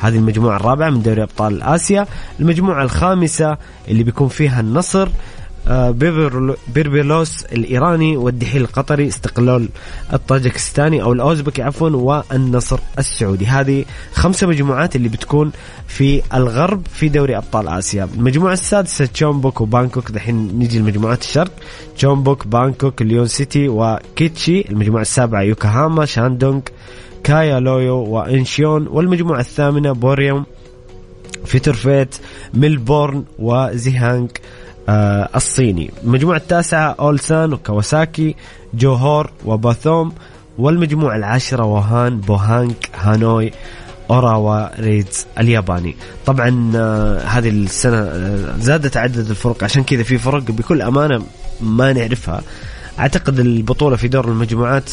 هذه المجموعة الرابعة من دوري أبطال آسيا. المجموعة الخامسة اللي بيكون فيها النصر بيرسبوليس الإيراني والدحيل القطري استقلال الطاجكستاني أو الأوزبكي عفوا والنصر السعودي. هذه خمسة مجموعات اللي بتكون في الغرب في دوري أبطال آسيا. المجموعة السادسة تشونبوك وبانكوك. دحين نيجي لمجموعات الشرق. تشونبوك بانكوك ليون سيتي وكيتشي. المجموعة السابعة يوكوهاما شاندونغ كايا إيلويلو وإنشيون. والمجموعة الثامنة بوريرام فينتفوريت ميلبورن وزيجيانغ. آه الصيني. المجموعة التاسعة أولسان وكواساكي جوهور وباثوم والمجموعة العاشرة ووهان بوهانغ هانوي اوراوا ريدز الياباني. طبعا آه هذه السنة آه زادت عدد الفرق. عشان كذا في فرق بكل أمانة ما نعرفها. أعتقد البطولة في دور المجموعات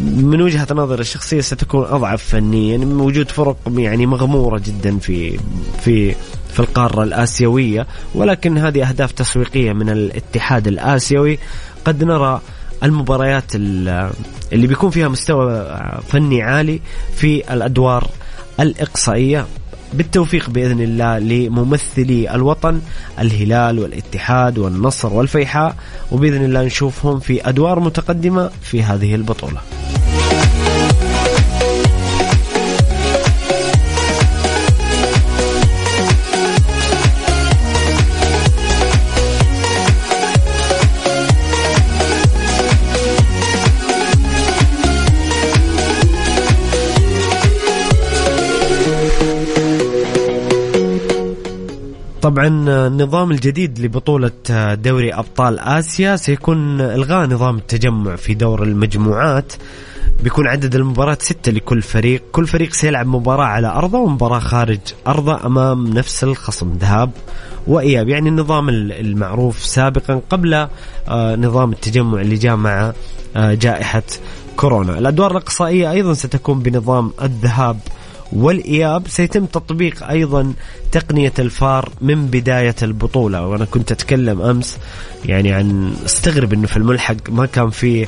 من وجهة نظري الشخصية ستكون أضعف فنيا. يعني وجود فرق يعني مغمورة جدا في في في القارة الآسيوية ولكن هذه أهداف تسويقية من الاتحاد الآسيوي قد نرى المباريات اللي بيكون فيها مستوى فني عالي في الأدوار الإقصائية بالتوفيق بإذن الله لممثلي الوطن الهلال والاتحاد والنصر والفيحاء وبإذن الله نشوفهم في أدوار متقدمة في هذه البطولة. طبعا النظام الجديد لبطولة دوري أبطال آسيا سيكون إلغاء نظام التجمع في دور المجموعات. بيكون عدد المباريات ستة لكل فريق. كل فريق سيلعب مباراة على أرضه ومباراة خارج أرضه أمام نفس الخصم ذهاب وإياب. يعني النظام المعروف سابقا قبل آه، نظام التجمع اللي جاء مع آه، جائحة كورونا. الأدوار الإقصائية أيضا ستكون بنظام الذهاب والإياب سيتم تطبيق أيضا تقنية الفار من بداية البطولة. وأنا كنت أتكلم أمس يعني عن استغرب أنه في الملحق ما كان في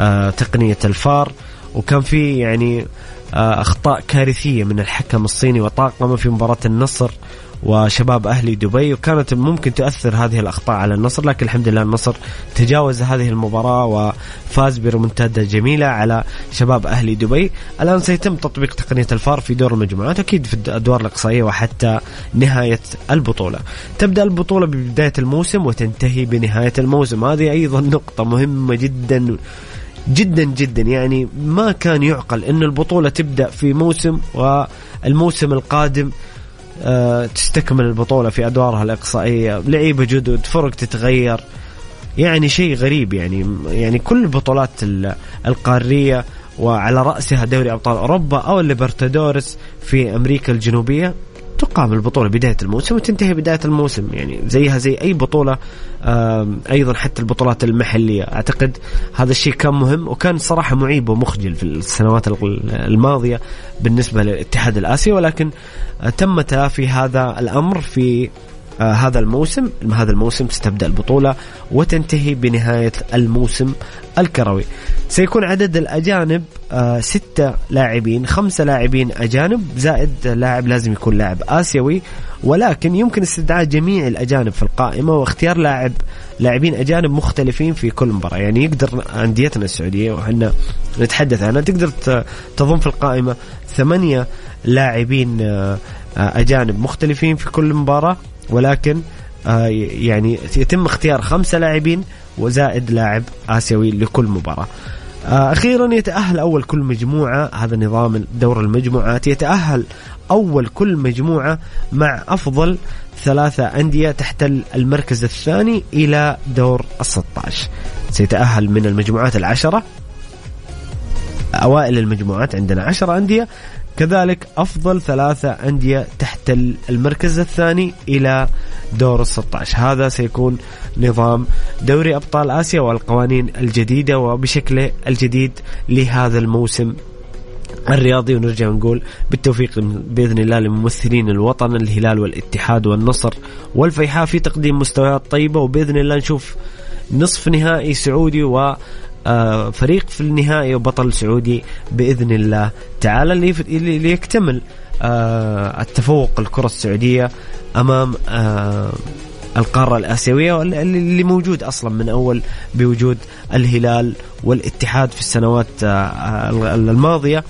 آه تقنية الفار وكان في يعني آه أخطاء كارثية من الحكم الصيني وطاقمه في مباراة النصر. وشباب أهلي دبي وكانت ممكن تؤثر هذه الأخطاء على النصر لكن الحمد لله النصر تجاوز هذه المباراة وفاز برمنتادا جميلة على شباب أهلي دبي. الآن سيتم تطبيق تقنية الفار في دور المجموعات أكيد في الأدوار الإقصائية وحتى نهاية البطولة. تبدأ البطولة ببداية الموسم وتنتهي بنهاية الموسم. هذه أيضا نقطة مهمة جدا جدا جدا. يعني ما كان يعقل أن البطولة تبدأ في موسم والموسم القادم تستكمل البطولة في أدوارها الإقصائية لعيبة جدد فرق تتغير. يعني شيء غريب يعني يعني كل البطولات القارية وعلى رأسها دوري أبطال أوروبا أو الليبرتادورس في أمريكا الجنوبية تقام البطولة بداية الموسم وتنتهي بداية الموسم. يعني زيها زي أي بطولة أيضا حتى البطولات المحلية. أعتقد هذا الشيء كان مهم وكان صراحة معيب ومخجل في السنوات الماضية بالنسبة للاتحاد الآسيوي ولكن تم تلافي هذا الأمر في آه هذا الموسم هذا الموسم ستبدأ البطولة وتنتهي بنهاية الموسم الكروي. سيكون عدد الأجانب آه ستة لاعبين خمسة لاعبين أجانب زائد لاعب لازم يكون لاعب آسيوي ولكن يمكن استدعاء جميع الأجانب في القائمة واختيار لاعب لاعبين أجانب مختلفين في كل مباراة. يعني يقدر أنديتنا السعودية وحنا نتحدث عنها تقدر تضم في القائمة ثمانية لاعبين آه أجانب مختلفين في كل مباراة. ولكن آه يعني يتم اختيار خمسة لاعبين وزائد لاعب آسيوي لكل مباراة. آه أخيرا يتأهل أول كل مجموعة هذا نظام دور المجموعات يتأهل أول كل مجموعة مع أفضل ثلاثة أندية تحت المركز الثاني إلى دور الستاش. سيتأهل من المجموعات العشرة أوائل المجموعات عندنا عشرة أندية كذلك أفضل ثلاثة أندية تحت المركز الثاني إلى دور ال 16 هذا سيكون نظام دوري أبطال آسيا والقوانين الجديدة وبشكله الجديد لهذا الموسم الرياضي. ونرجع نقول بالتوفيق بإذن الله لممثلين الوطن الهلال والاتحاد والنصر والفيحاء في تقديم مستويات طيبة. وبإذن الله نشوف نصف نهائي سعودي و فريق في النهائي وبطل سعودي بإذن الله تعالى اللي ليكتمل آه، التفوق الكرة السعودية أمام آه، القارة الآسيوية اللي موجود أصلا من أول بوجود الهلال والاتحاد في السنوات الماضية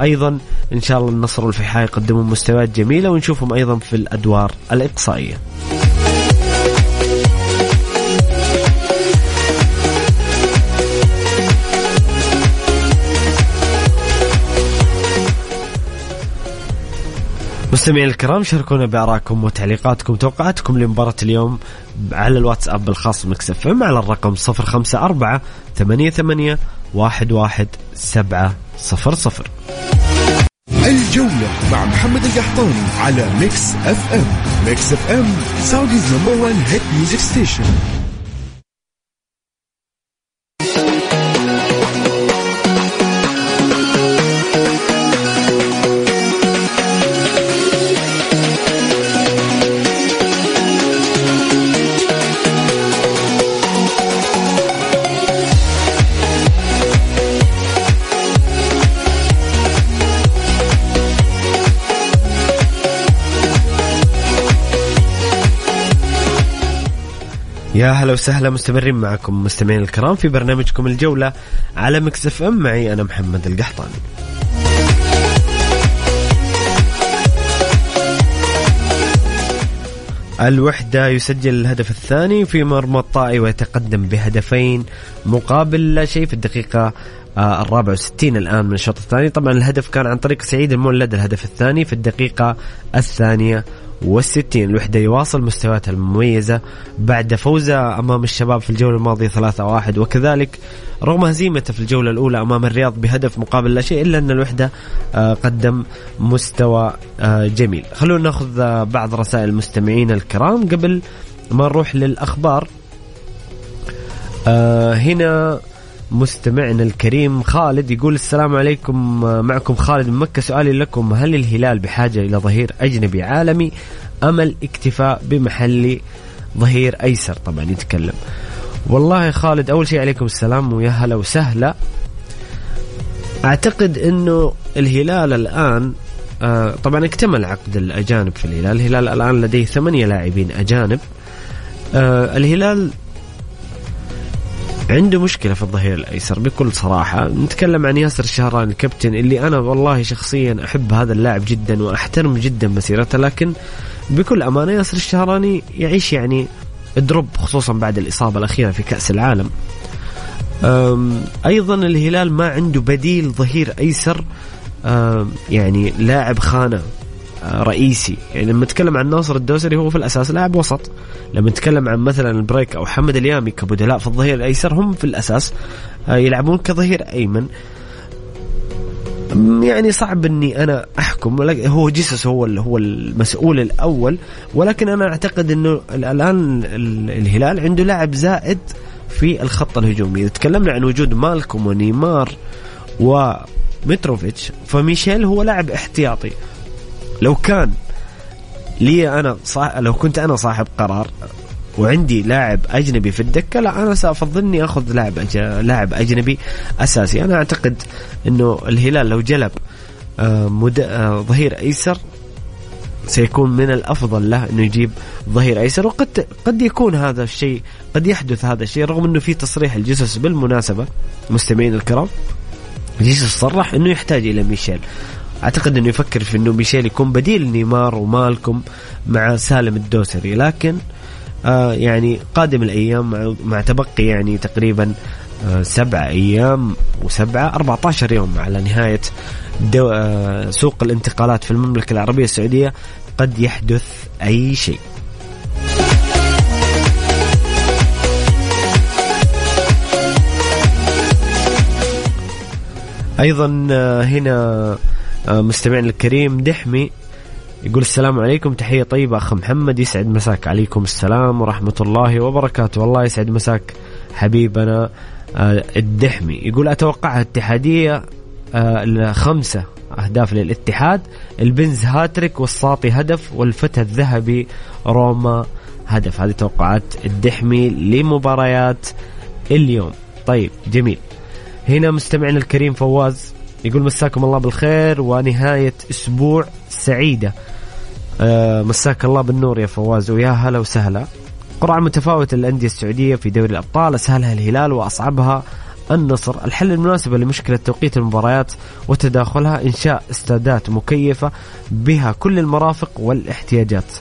أيضا إن شاء الله النصر والفيحاء يقدمون مستويات جميلة ونشوفهم أيضا في الأدوار الإقصائية. مستمعينا الكرام شاركونا بارائكم وتعليقاتكم وتوقعاتكم لمباراة اليوم على الواتساب الخاص Mix FM على الرقم 054 88 11700 الجولة مع محمد القحطاني على Mix FM. Mix FM Saudi's number 1 hit music station يا هلا وسهلا مستمرين معكم مستمعين الكرام في برنامجكم الجولة على Mix FM. معي أنا محمد القحطاني. الوحدة يسجل الهدف الثاني في مرمى الطائي ويتقدم بهدفين مقابل لا شيء في الدقيقة آه، الرابع وستين الآن من الشوط الثاني. طبعا الهدف كان عن طريق سعيد المولد الهدف الثاني في الدقيقة الثانية والستين الوحدة يواصل مستوياته المميزة بعد فوزه أمام الشباب في الجولة الماضية 3-1 وكذلك رغم هزيمته في الجولة الأولى أمام الرياض بهدف مقابل لا شيء إلا أن الوحدة آه، قدم مستوى آه، جميل. خلونا ناخذ آه، بعض رسائل المستمعين الكرام قبل ما نروح للأخبار. هنا مستمعنا الكريم خالد يقول السلام عليكم. معكم خالد من مكة. سؤالي لكم هل الهلال بحاجة إلى ظهير أجنبي عالمي أم الاكتفاء بمحلي ظهير أيسر؟ طبعا يتكلم. والله خالد أول شيء عليكم السلام ويا هلا وسهلا. أعتقد أنه الهلال الآن آه طبعا اكتمل عقد الأجانب في الهلال. الهلال الآن لديه ثمانية لاعبين أجانب. آه الهلال عنده مشكلة في الظهير الأيسر بكل صراحة. نتكلم عن ياسر الشهراني الكابتن اللي أنا والله شخصيا أحب هذا اللاعب جدا وأحترم جدا مسيرته لكن بكل أمانة ياسر الشهراني يعيش يعني دروب خصوصا بعد الإصابة الأخيرة في كأس العالم. أيضا الهلال ما عنده بديل ظهير أيسر يعني لاعب خانة. رئيسي. يعني لما نتكلم عن ناصر الدوسري هو في الأساس لاعب وسط. لما نتكلم عن مثلا البريك أو حمد اليامي كبدلاء في الظهير الأيسر هم في الأساس آه، يلعبون كظهير أيمن. يعني صعب إني أنا أحكم هو جيسوس هو هو المسؤول الأول. ولكن أنا أعتقد إنه الآن الهلال عنده لاعب زائد في الخط الهجومي. إذا تكلمنا عن وجود مالكوم ونيمار ومتروفيتش فميشيل هو لاعب احتياطي. لو كان لي أنا صح لو كنت أنا صاحب قرار وعندي لاعب أجنبي في الدكة لا أنا سافضل اني أخذ لاعب أج... لاعب أجنبي أساسي. أنا أعتقد إنه الهلال لو جلب آه، مد... آه، ظهير أيسر سيكون من الأفضل له إنه يجيب ظهير أيسر. وقد قد يكون هذا الشيء قد يحدث هذا الشيء رغم إنه في تصريح الجسس بالمناسبة مستمعين الكرام جيسوس صرح إنه يحتاج إلى ميشيل. أعتقد إنه يفكر في إنه ميشيل يكون بديل نيمار ومالكم مع سالم الدوسري لكن آه يعني قادم الأيام مع, تبقي يعني تقريبا آه سبعة أيام وسبعة 14 يوم على نهاية دو آه سوق الانتقالات في المملكة العربية السعودية قد يحدث أي شيء. أيضا هنا مستمعنا الكريم دحمي يقول السلام عليكم. تحية طيبة أخ محمد يسعد مساك. عليكم السلام ورحمة الله وبركاته. والله يسعد مساك حبيبنا آه، الدحمي. يقول أتوقع الاتحادية خمسة أهداف للاتحاد البنز هاتريك والساطي هدف والفتى الذهبي روما هدف. هذه توقعات الدحمي لمباريات اليوم. طيب جميل. هنا مستمعنا الكريم فواز يقول مساكم الله بالخير ونهاية أسبوع سعيدة. أه مساك الله بالنور يا فواز ويا هلا وسهلا. قرعة متفاوتة للأندية السعودية في دوري الأبطال أسهلها الهلال وأصعبها النصر. الحل المناسب لمشكلة توقيت المباريات وتداخلها إنشاء استادات مكيفة بها كل المرافق والاحتياجات.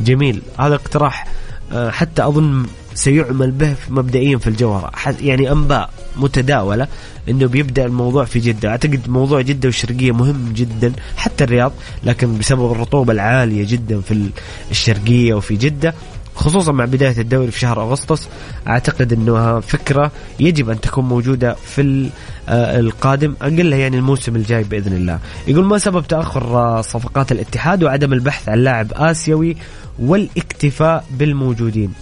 جميل هذا اقتراح. آه، حتى أظن سيعمل به مبدئيا في الجوهرة. يعني أنباء متداولة أنه بيبدأ الموضوع في جدة. أعتقد موضوع جدة والشرقية مهم جدا حتى الرياض لكن بسبب الرطوبة العالية جدا في الشرقية وفي جدة خصوصا مع بداية الدوري في شهر أغسطس أعتقد أنها فكرة يجب أن تكون موجودة في آه، القادم أقلها يعني الموسم الجاي بإذن الله. يقول ما سبب تأخر صفقات الاتحاد وعدم البحث عن لاعب آسيوي والإكتفاء بالموجودين؟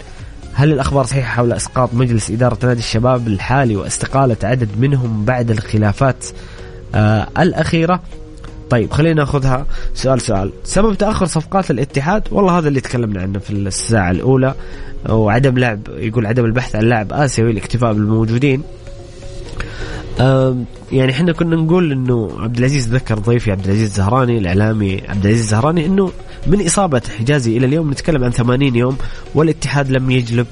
هل الأخبار صحيحة حول إسقاط مجلس إدارة نادي الشباب الحالي واستقالة عدد منهم بعد الخلافات؟ آه الأخيرة. طيب خلينا نأخذها. سؤال سؤال. سبب تأخر صفقات الاتحاد؟ والله هذا اللي تكلمنا عنه في الساعة الأولى. وعدم لعب يقول عدم البحث عن لاعب آسيوي الاكتفاء بالموجودين. يعني إحنا كنا نقول إنه عبد العزيز ذكر ضيفي عبد العزيز الزهراني الإعلامي عبد العزيز الزهراني إنه من إصابة حجازي إلى اليوم نتكلم عن 80 يوم والاتحاد لم يجلب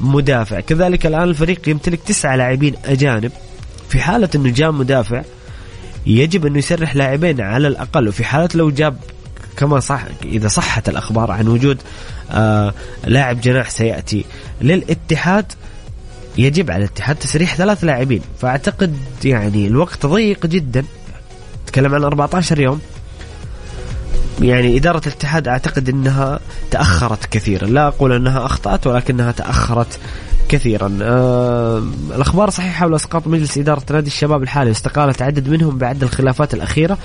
مدافع. كذلك الآن الفريق يمتلك تسعة لاعبين أجانب. في حالة إنه جاء مدافع يجب انه يسرح لاعبين على الأقل. وفي حالة لو جاب كما صح إذا صحت الأخبار عن وجود آه لاعب جناح سيأتي للاتحاد يجب على الاتحاد تسريح ثلاث لاعبين. فأعتقد يعني الوقت ضيق جدا. تكلم عن 14 يوم. يعني إدارة الاتحاد أعتقد أنها تأخرت كثيرا. لا أقول أنها أخطأت ولكنها تأخرت كثيرا. آه الأخبار صحيحة حول إسقاط مجلس إدارة نادي الشباب الحالي واستقالة عدد منهم بعد الخلافات الأخيرة.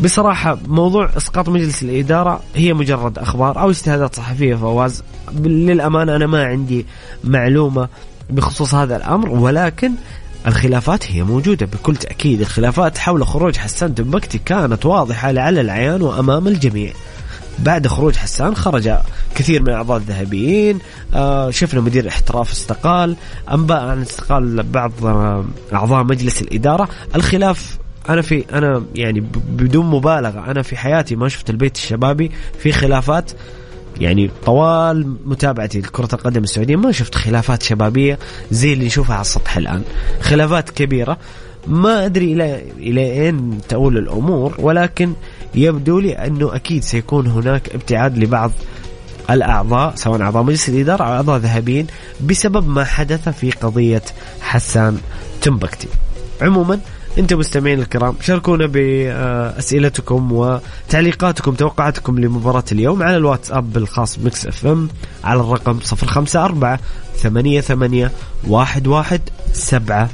بصراحة موضوع إسقاط مجلس الإدارة هي مجرد أخبار أو اجتهادات صحفية فواز. للأمانة أنا ما عندي معلومة بخصوص هذا الأمر ولكن الخلافات هي موجودة بكل تأكيد. الخلافات حول خروج حسان تنبكتي كانت واضحة لعل العيان وأمام الجميع. بعد خروج حسان خرج كثير من الاعضاء الذهبيين. آه شفنا مدير الاحتراف استقال أنباء عن استقال بعض آه أعضاء مجلس الإدارة. الخلاف أنا في أنا يعني بدون مبالغة أنا في حياتي ما شفت البيت الشبابي في خلافات يعني طوال متابعتي لكرة القدم السعودية ما شفت خلافات شبابية زي اللي نشوفها على السطح الآن. خلافات كبيرة. ما أدري إلى إلى أين تؤول الأمور ولكن يبدو لي أنه أكيد سيكون هناك ابتعاد لبعض الأعضاء سواء أعضاء مجلس الإدارة أو أعضاء ذهبيين بسبب ما حدث في قضية حسان تنبكتي. عموما أنتم مستمعين الكرام شاركونا بأسئلتكم وتعليقاتكم توقعاتكم لمباراة اليوم على الواتساب الخاص Mix FM على الرقم 054 88 11 700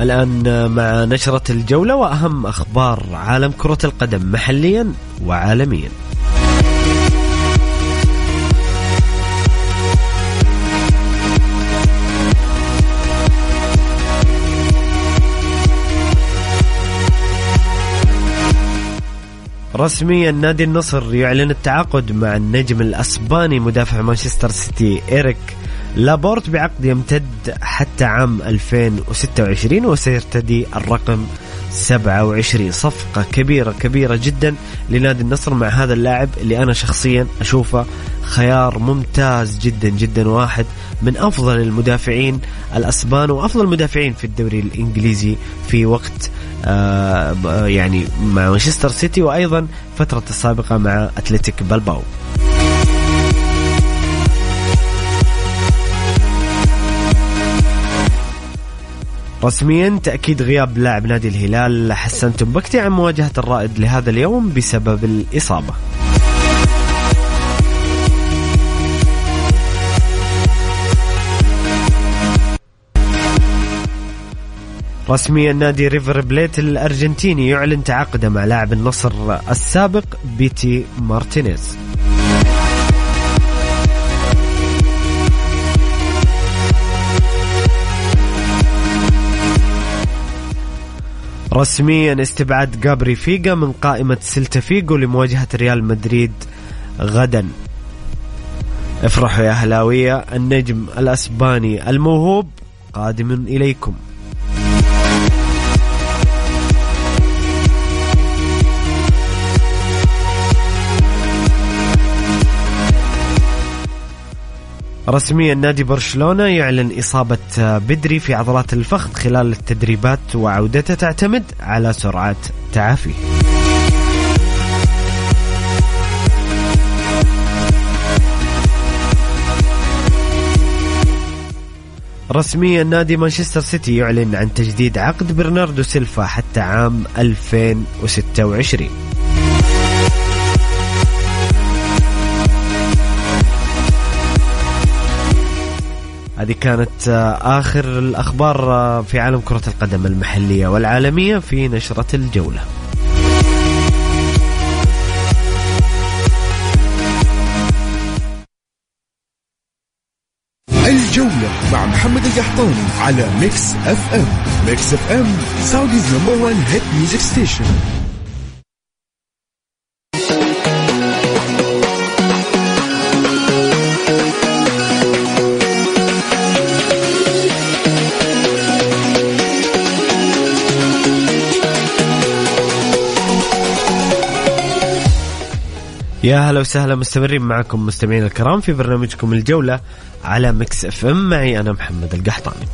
الآن مع نشرة الجولة وأهم أخبار عالم كرة القدم محليا وعالميا. رسميا نادي النصر يعلن التعاقد مع النجم الأسباني مدافع مانشستر سيتي إيريك لابورت بعقد يمتد حتى عام 2026 وسيرتدي الرقم 27 صفقة كبيرة كبيرة جدا لنادي النصر مع هذا اللاعب اللي أنا شخصيا أشوفه خيار ممتاز جدا جدا واحد من أفضل المدافعين الأسبان وأفضل المدافعين في الدوري الإنجليزي في وقت آه يعني مع مانشستر سيتي وأيضا فترة السابقة مع أتلتيك بلباو رسميا تأكيد غياب لاعب نادي الهلال حسان تنبكتي عن مواجهة الرائد لهذا اليوم بسبب الإصابة. رسميا نادي ريفر بليت الأرجنتيني يعلن تعاقده مع لاعب النصر السابق بيتي مارتينيز. رسميا استبعاد جابري فيجا من قائمة سيلتا فيجو لمواجهة ريال مدريد غدا. افرحوا يا هلاوية النجم الأسباني الموهوب قادم إليكم. رسميا نادي برشلونة يعلن إصابة بدري في عضلات الفخذ خلال التدريبات وعودته تعتمد على سرعة تعافيه. رسميا نادي مانشستر سيتي يعلن عن تجديد عقد برناردو سيلفا حتى عام 2026 هذه كانت آه، آخر الأخبار آه، في عالم كرة القدم المحلية والعالمية في نشرة الجولة. الجولة مع محمد القحطاني على Mix FM Mix FM Saudi's number 1 hit music station يا هلا وسهلا مستمرين معكم مستمعين الكرام في برنامجكم الجولة على Mix FM. معي أنا محمد القحطاني.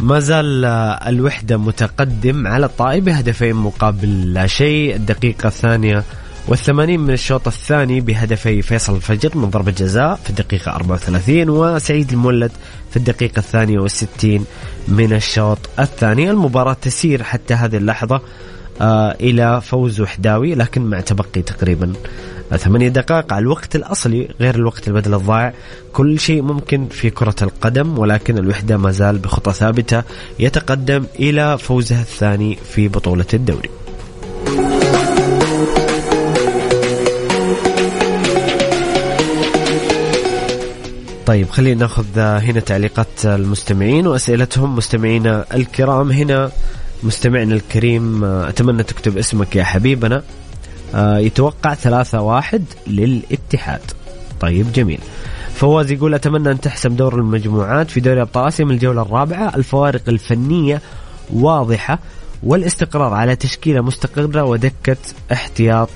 ما زال الوحدة متقدم على الطائي بهدفين مقابل لا شيء. الدقيقة الثانية والثمانين من الشوط الثاني بهدفي فيصل الفجر من ضربة جزاء في الدقيقة 34 وسعيد المولد في الدقيقة الثانية والستين من الشوط الثاني. المباراة تسير حتى هذه اللحظة آه إلى فوز وحداوي لكن مع تبقي تقريبا ثمانية دقائق على الوقت الأصلي غير الوقت البدل الضائع. كل شيء ممكن في كرة القدم ولكن الوحدة ما زال بخطى ثابتة يتقدم إلى فوزها الثاني في بطولة الدوري. طيب خلينا ناخذ هنا تعليقات المستمعين وأسئلتهم. مستمعينا الكرام هنا مستمعنا الكريم أتمنى تكتب اسمك يا حبيبنا. يتوقع ثلاثة واحد للاتحاد. طيب جميل. فواز يقول أتمنى أن تحسم دور المجموعات في دوري أبطال آسيا من الجولة الرابعة. الفوارق الفنية واضحة والاستقرار على تشكيلة مستقرة ودكة احتياط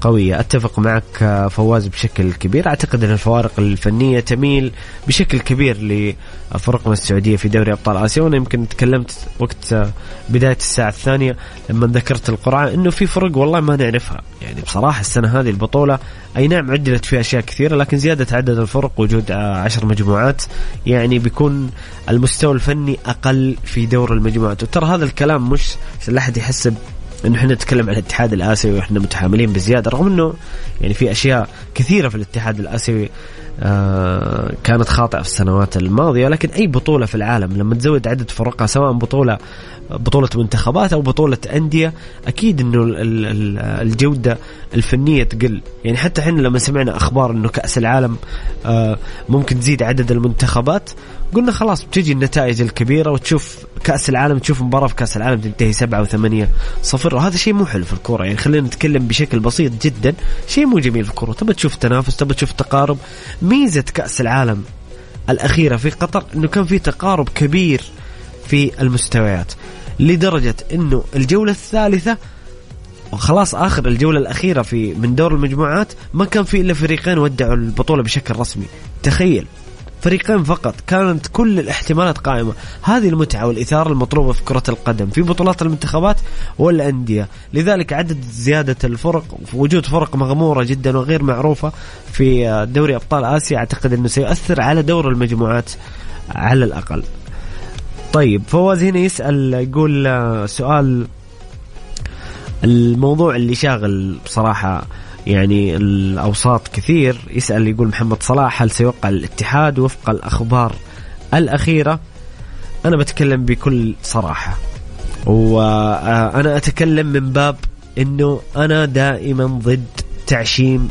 قوية. أتفق معك آه، فواز بشكل كبير. أعتقد أن الفوارق الفنية تميل بشكل كبير لفرقنا السعودية في دوري أبطال آسيا. وأنا يمكن تكلمت وقت آه، بداية الساعة الثانية لما ذكرت القرعة أنه في فرق والله ما نعرفها. يعني بصراحة السنة هذه البطولة أي نعم عدلت فيها أشياء كثيرة لكن زيادة عدد الفرق وجود آه، عشر مجموعات يعني بيكون المستوى الفني أقل في دور المجموعات. وترى هذا الكلام مش لا أحد يحسب انه إحنا نتكلم عن الاتحاد الآسيوي وإحنا متحاملين بزيادة رغم إنه يعني في أشياء كثيرة في الاتحاد الآسيوي آه كانت خاطئة في السنوات الماضية لكن أي بطولة في العالم لما تزود عدد فرقها سواء بطولة بطولة منتخبات أو بطولة أندية أكيد أنه الجودة الفنية تقل. يعني حتى إحنا لما سمعنا أخبار أنه كأس العالم آه، ممكن تزيد عدد المنتخبات قلنا خلاص بتجي النتائج الكبيرة وتشوف كأس العالم تشوف مباراة في كأس العالم تنتهي سبعة وثمانية صفر. وهذا شيء مو حلو في الكورة. يعني خلينا نتكلم بشكل بسيط جدا. شيء مو جميل في الكورة. تبى تشوف تنافس تبى تشوف تقارب. ميزة كأس العالم الأخيرة في قطر أنه كان في تقارب كبير في المستويات لدرجة إنه الجولة الثالثة وخلاص آخر الجولة الأخيرة في من دور المجموعات ما كان في إلا فريقين ودعوا البطولة بشكل رسمي. تخيل. فريقين فقط. كانت كل الاحتمالات قائمة. هذه المتعة والإثارة المطلوبة في كرة القدم في بطولات المنتخبات والأندية. لذلك عدد زيادة الفرق وجود فرق مغمورة جدا وغير معروفة في دوري أبطال آسيا أعتقد أنه سيؤثر على دور المجموعات على الأقل. طيب فواز هنا يسأل يقول آه، سؤال الموضوع اللي شاغل بصراحة يعني الأوساط كثير. يسأل يقول محمد صلاح هل سيوقع الاتحاد وفق الأخبار الأخيرة؟ أنا بتكلم بكل صراحة. وأنا أتكلم من باب أنه أنا دائما ضد تعشيم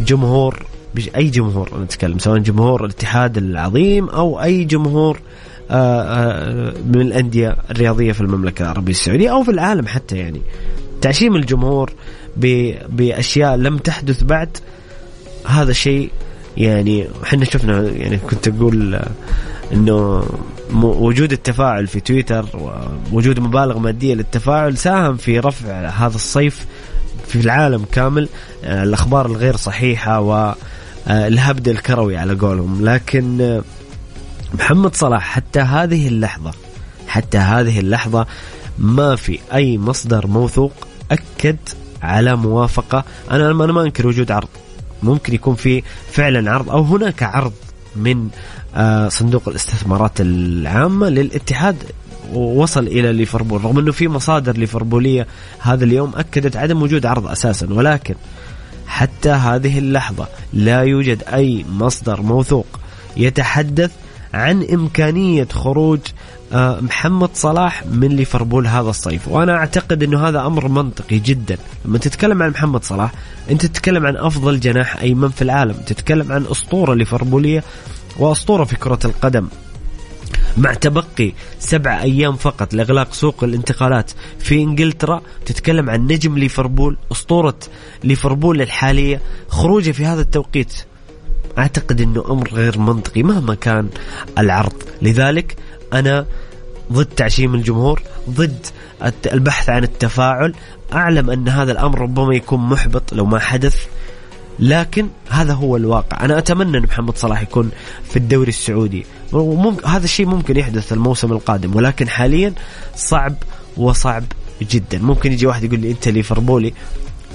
جمهور أي جمهور أنا أتكلم سواء جمهور الاتحاد العظيم أو أي جمهور آه، آه، من الأندية الرياضية في المملكة العربية السعودية أو في العالم حتى يعني. تعشيم الجمهور بأشياء لم تحدث بعد هذا شيء يعني إحنا شفنا يعني كنت أقول إنه وجود التفاعل في تويتر ووجود مبالغ مادية للتفاعل ساهم في رفع هذا الصيف في العالم كامل آه، الأخبار الغير صحيحة والهبد الكروي على قولهم. لكن محمد صلاح حتى هذه اللحظة حتى هذه اللحظة ما في أي مصدر موثوق أكد على موافقة. أنا أنا ما أنكر وجود عرض. ممكن يكون في فعلا عرض أو هناك عرض من آه، صندوق الاستثمارات العامة للاتحاد وصل إلى ليفربول. رغم إنه في مصادر ليفربولية هذا اليوم أكدت عدم وجود عرض أساسا ولكن حتى هذه اللحظة لا يوجد أي مصدر موثوق يتحدث عن إمكانية خروج محمد صلاح من ليفربول هذا الصيف. وأنا أعتقد إنه هذا أمر منطقي جدا. لما تتكلم عن محمد صلاح أنت تتكلم عن أفضل جناح أيمن في العالم. تتكلم عن أسطورة ليفربولية وأسطورة في كرة القدم. مع تبقي سبع أيام فقط لإغلاق سوق الانتقالات في إنجلترا تتكلم عن نجم ليفربول أسطورة ليفربول الحالية. خروجه في هذا التوقيت أعتقد إنه أمر غير منطقي مهما كان العرض. لذلك أنا ضد تعشيم الجمهور ضد البحث عن التفاعل. أعلم أن هذا الأمر ربما يكون محبط لو ما حدث لكن هذا هو الواقع. أنا أتمنى أن محمد صلاح يكون في الدوري السعودي. وممكن هذا الشيء ممكن يحدث الموسم القادم ولكن حاليا صعب وصعب جدا. ممكن يجي واحد يقول لي أنت ليفربولي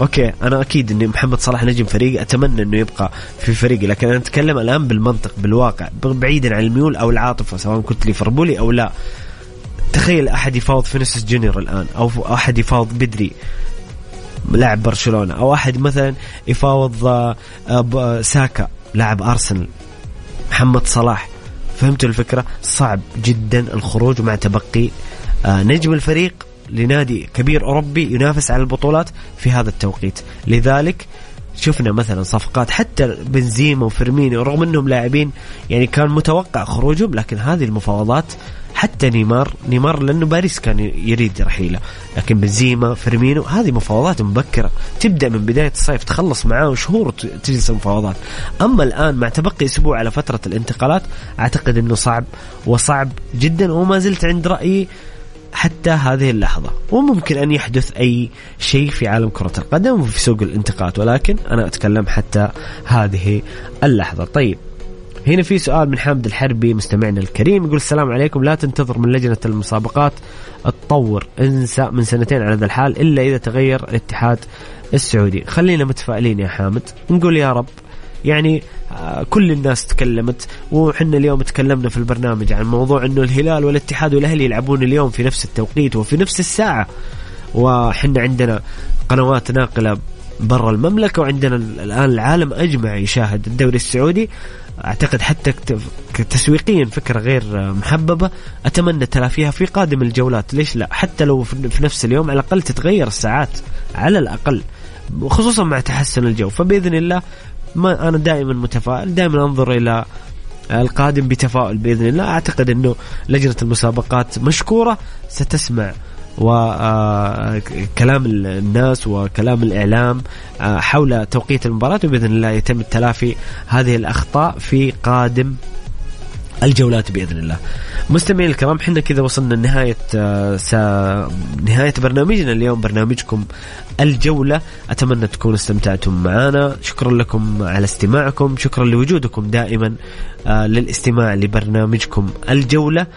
okay أنا أكيد ان محمد صلاح نجم فريق أتمنى إنه يبقى في فريقي لكن أنا أتكلم الآن بالمنطق بالواقع بعيدا عن الميول أو العاطفة سواء كنت ليفربولي أو لا. تخيل أحد يفاوض فينيسيوس جونيور الآن أو أحد يفاوض بدري لاعب برشلونة أو أحد مثلا يفاوض آه، آه، ساكا لاعب أرسنال. محمد صلاح فهمتوا الفكرة؟ صعب جدا الخروج مع تبقي آه، نجم الفريق. لنادي كبير أوروبي ينافس على البطولات في هذا التوقيت. لذلك شفنا مثلا صفقات حتى بنزيما وفيرمينيو رغم إنهم لاعبين يعني كان متوقع خروجهم لكن هذه المفاوضات حتى نيمار نيمار لأنه باريس كان يريد رحيله لكن بنزيما فيرمينو هذه مفاوضات مبكرة. تبدأ من بداية الصيف تخلص معاه شهور تجلس المفاوضات أما الآن مع تبقي أسبوع على فترة الانتقالات أعتقد إنه صعب وصعب جدا وما زلت عند رأيي حتى هذه اللحظة. وممكن أن يحدث أي شيء في عالم كرة القدم وفي سوق الانتقالات ولكن أنا أتكلم حتى هذه اللحظة. طيب هنا في سؤال من حامد الحربي مستمعنا الكريم يقول السلام عليكم. لا تنتظر من لجنة المسابقات تطور انسى من سنتين على ذا الحال إلا إذا تغير الاتحاد السعودي. خلينا متفائلين يا حامد. نقول يا رب يعني كل الناس تكلمت وحنا اليوم تكلمنا في البرنامج عن موضوع إنه الهلال والاتحاد والأهلي يلعبون اليوم في نفس التوقيت وفي نفس الساعة. وحنا عندنا قنوات ناقلة برا المملكة وعندنا الآن العالم أجمع يشاهد الدوري السعودي. أعتقد حتى تسويقيا فكرة غير محببة. أتمنى تلافيها في قادم الجولات. ليش لا؟ حتى لو في نفس اليوم على الأقل تتغير الساعات على الأقل خصوصا مع تحسن الجو. فبإذن الله ما أنا دائما متفائل دائما أنظر إلى القادم بتفاؤل بإذن الله. أعتقد إنه لجنة المسابقات مشكورة ستسمع وكلام الناس وكلام الإعلام آه، حول توقيت المباراة وبإذن الله يتم التلافي هذه الأخطاء في قادم الجولات بإذن الله. مستمعين الكرام حنا كذا وصلنا لنهاية آه، سا... نهاية برنامجنا اليوم برنامجكم الجولة. أتمنى تكونوا استمتعتم معنا شكرا لكم على استماعكم. شكرا لوجودكم دائما آه، للاستماع لبرنامجكم الجولة.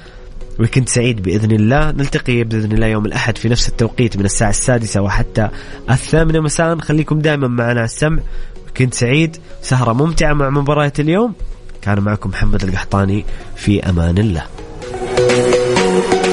وكنت سعيد بإذن الله. نلتقي بإذن الله يوم الأحد في نفس التوقيت من الساعة السادسة وحتى الثامنة مساء. خليكم دائما معنا على السمع. كنت سعيد. سهرة ممتعة مع مباراة اليوم. كان معكم محمد القحطاني في أمان الله.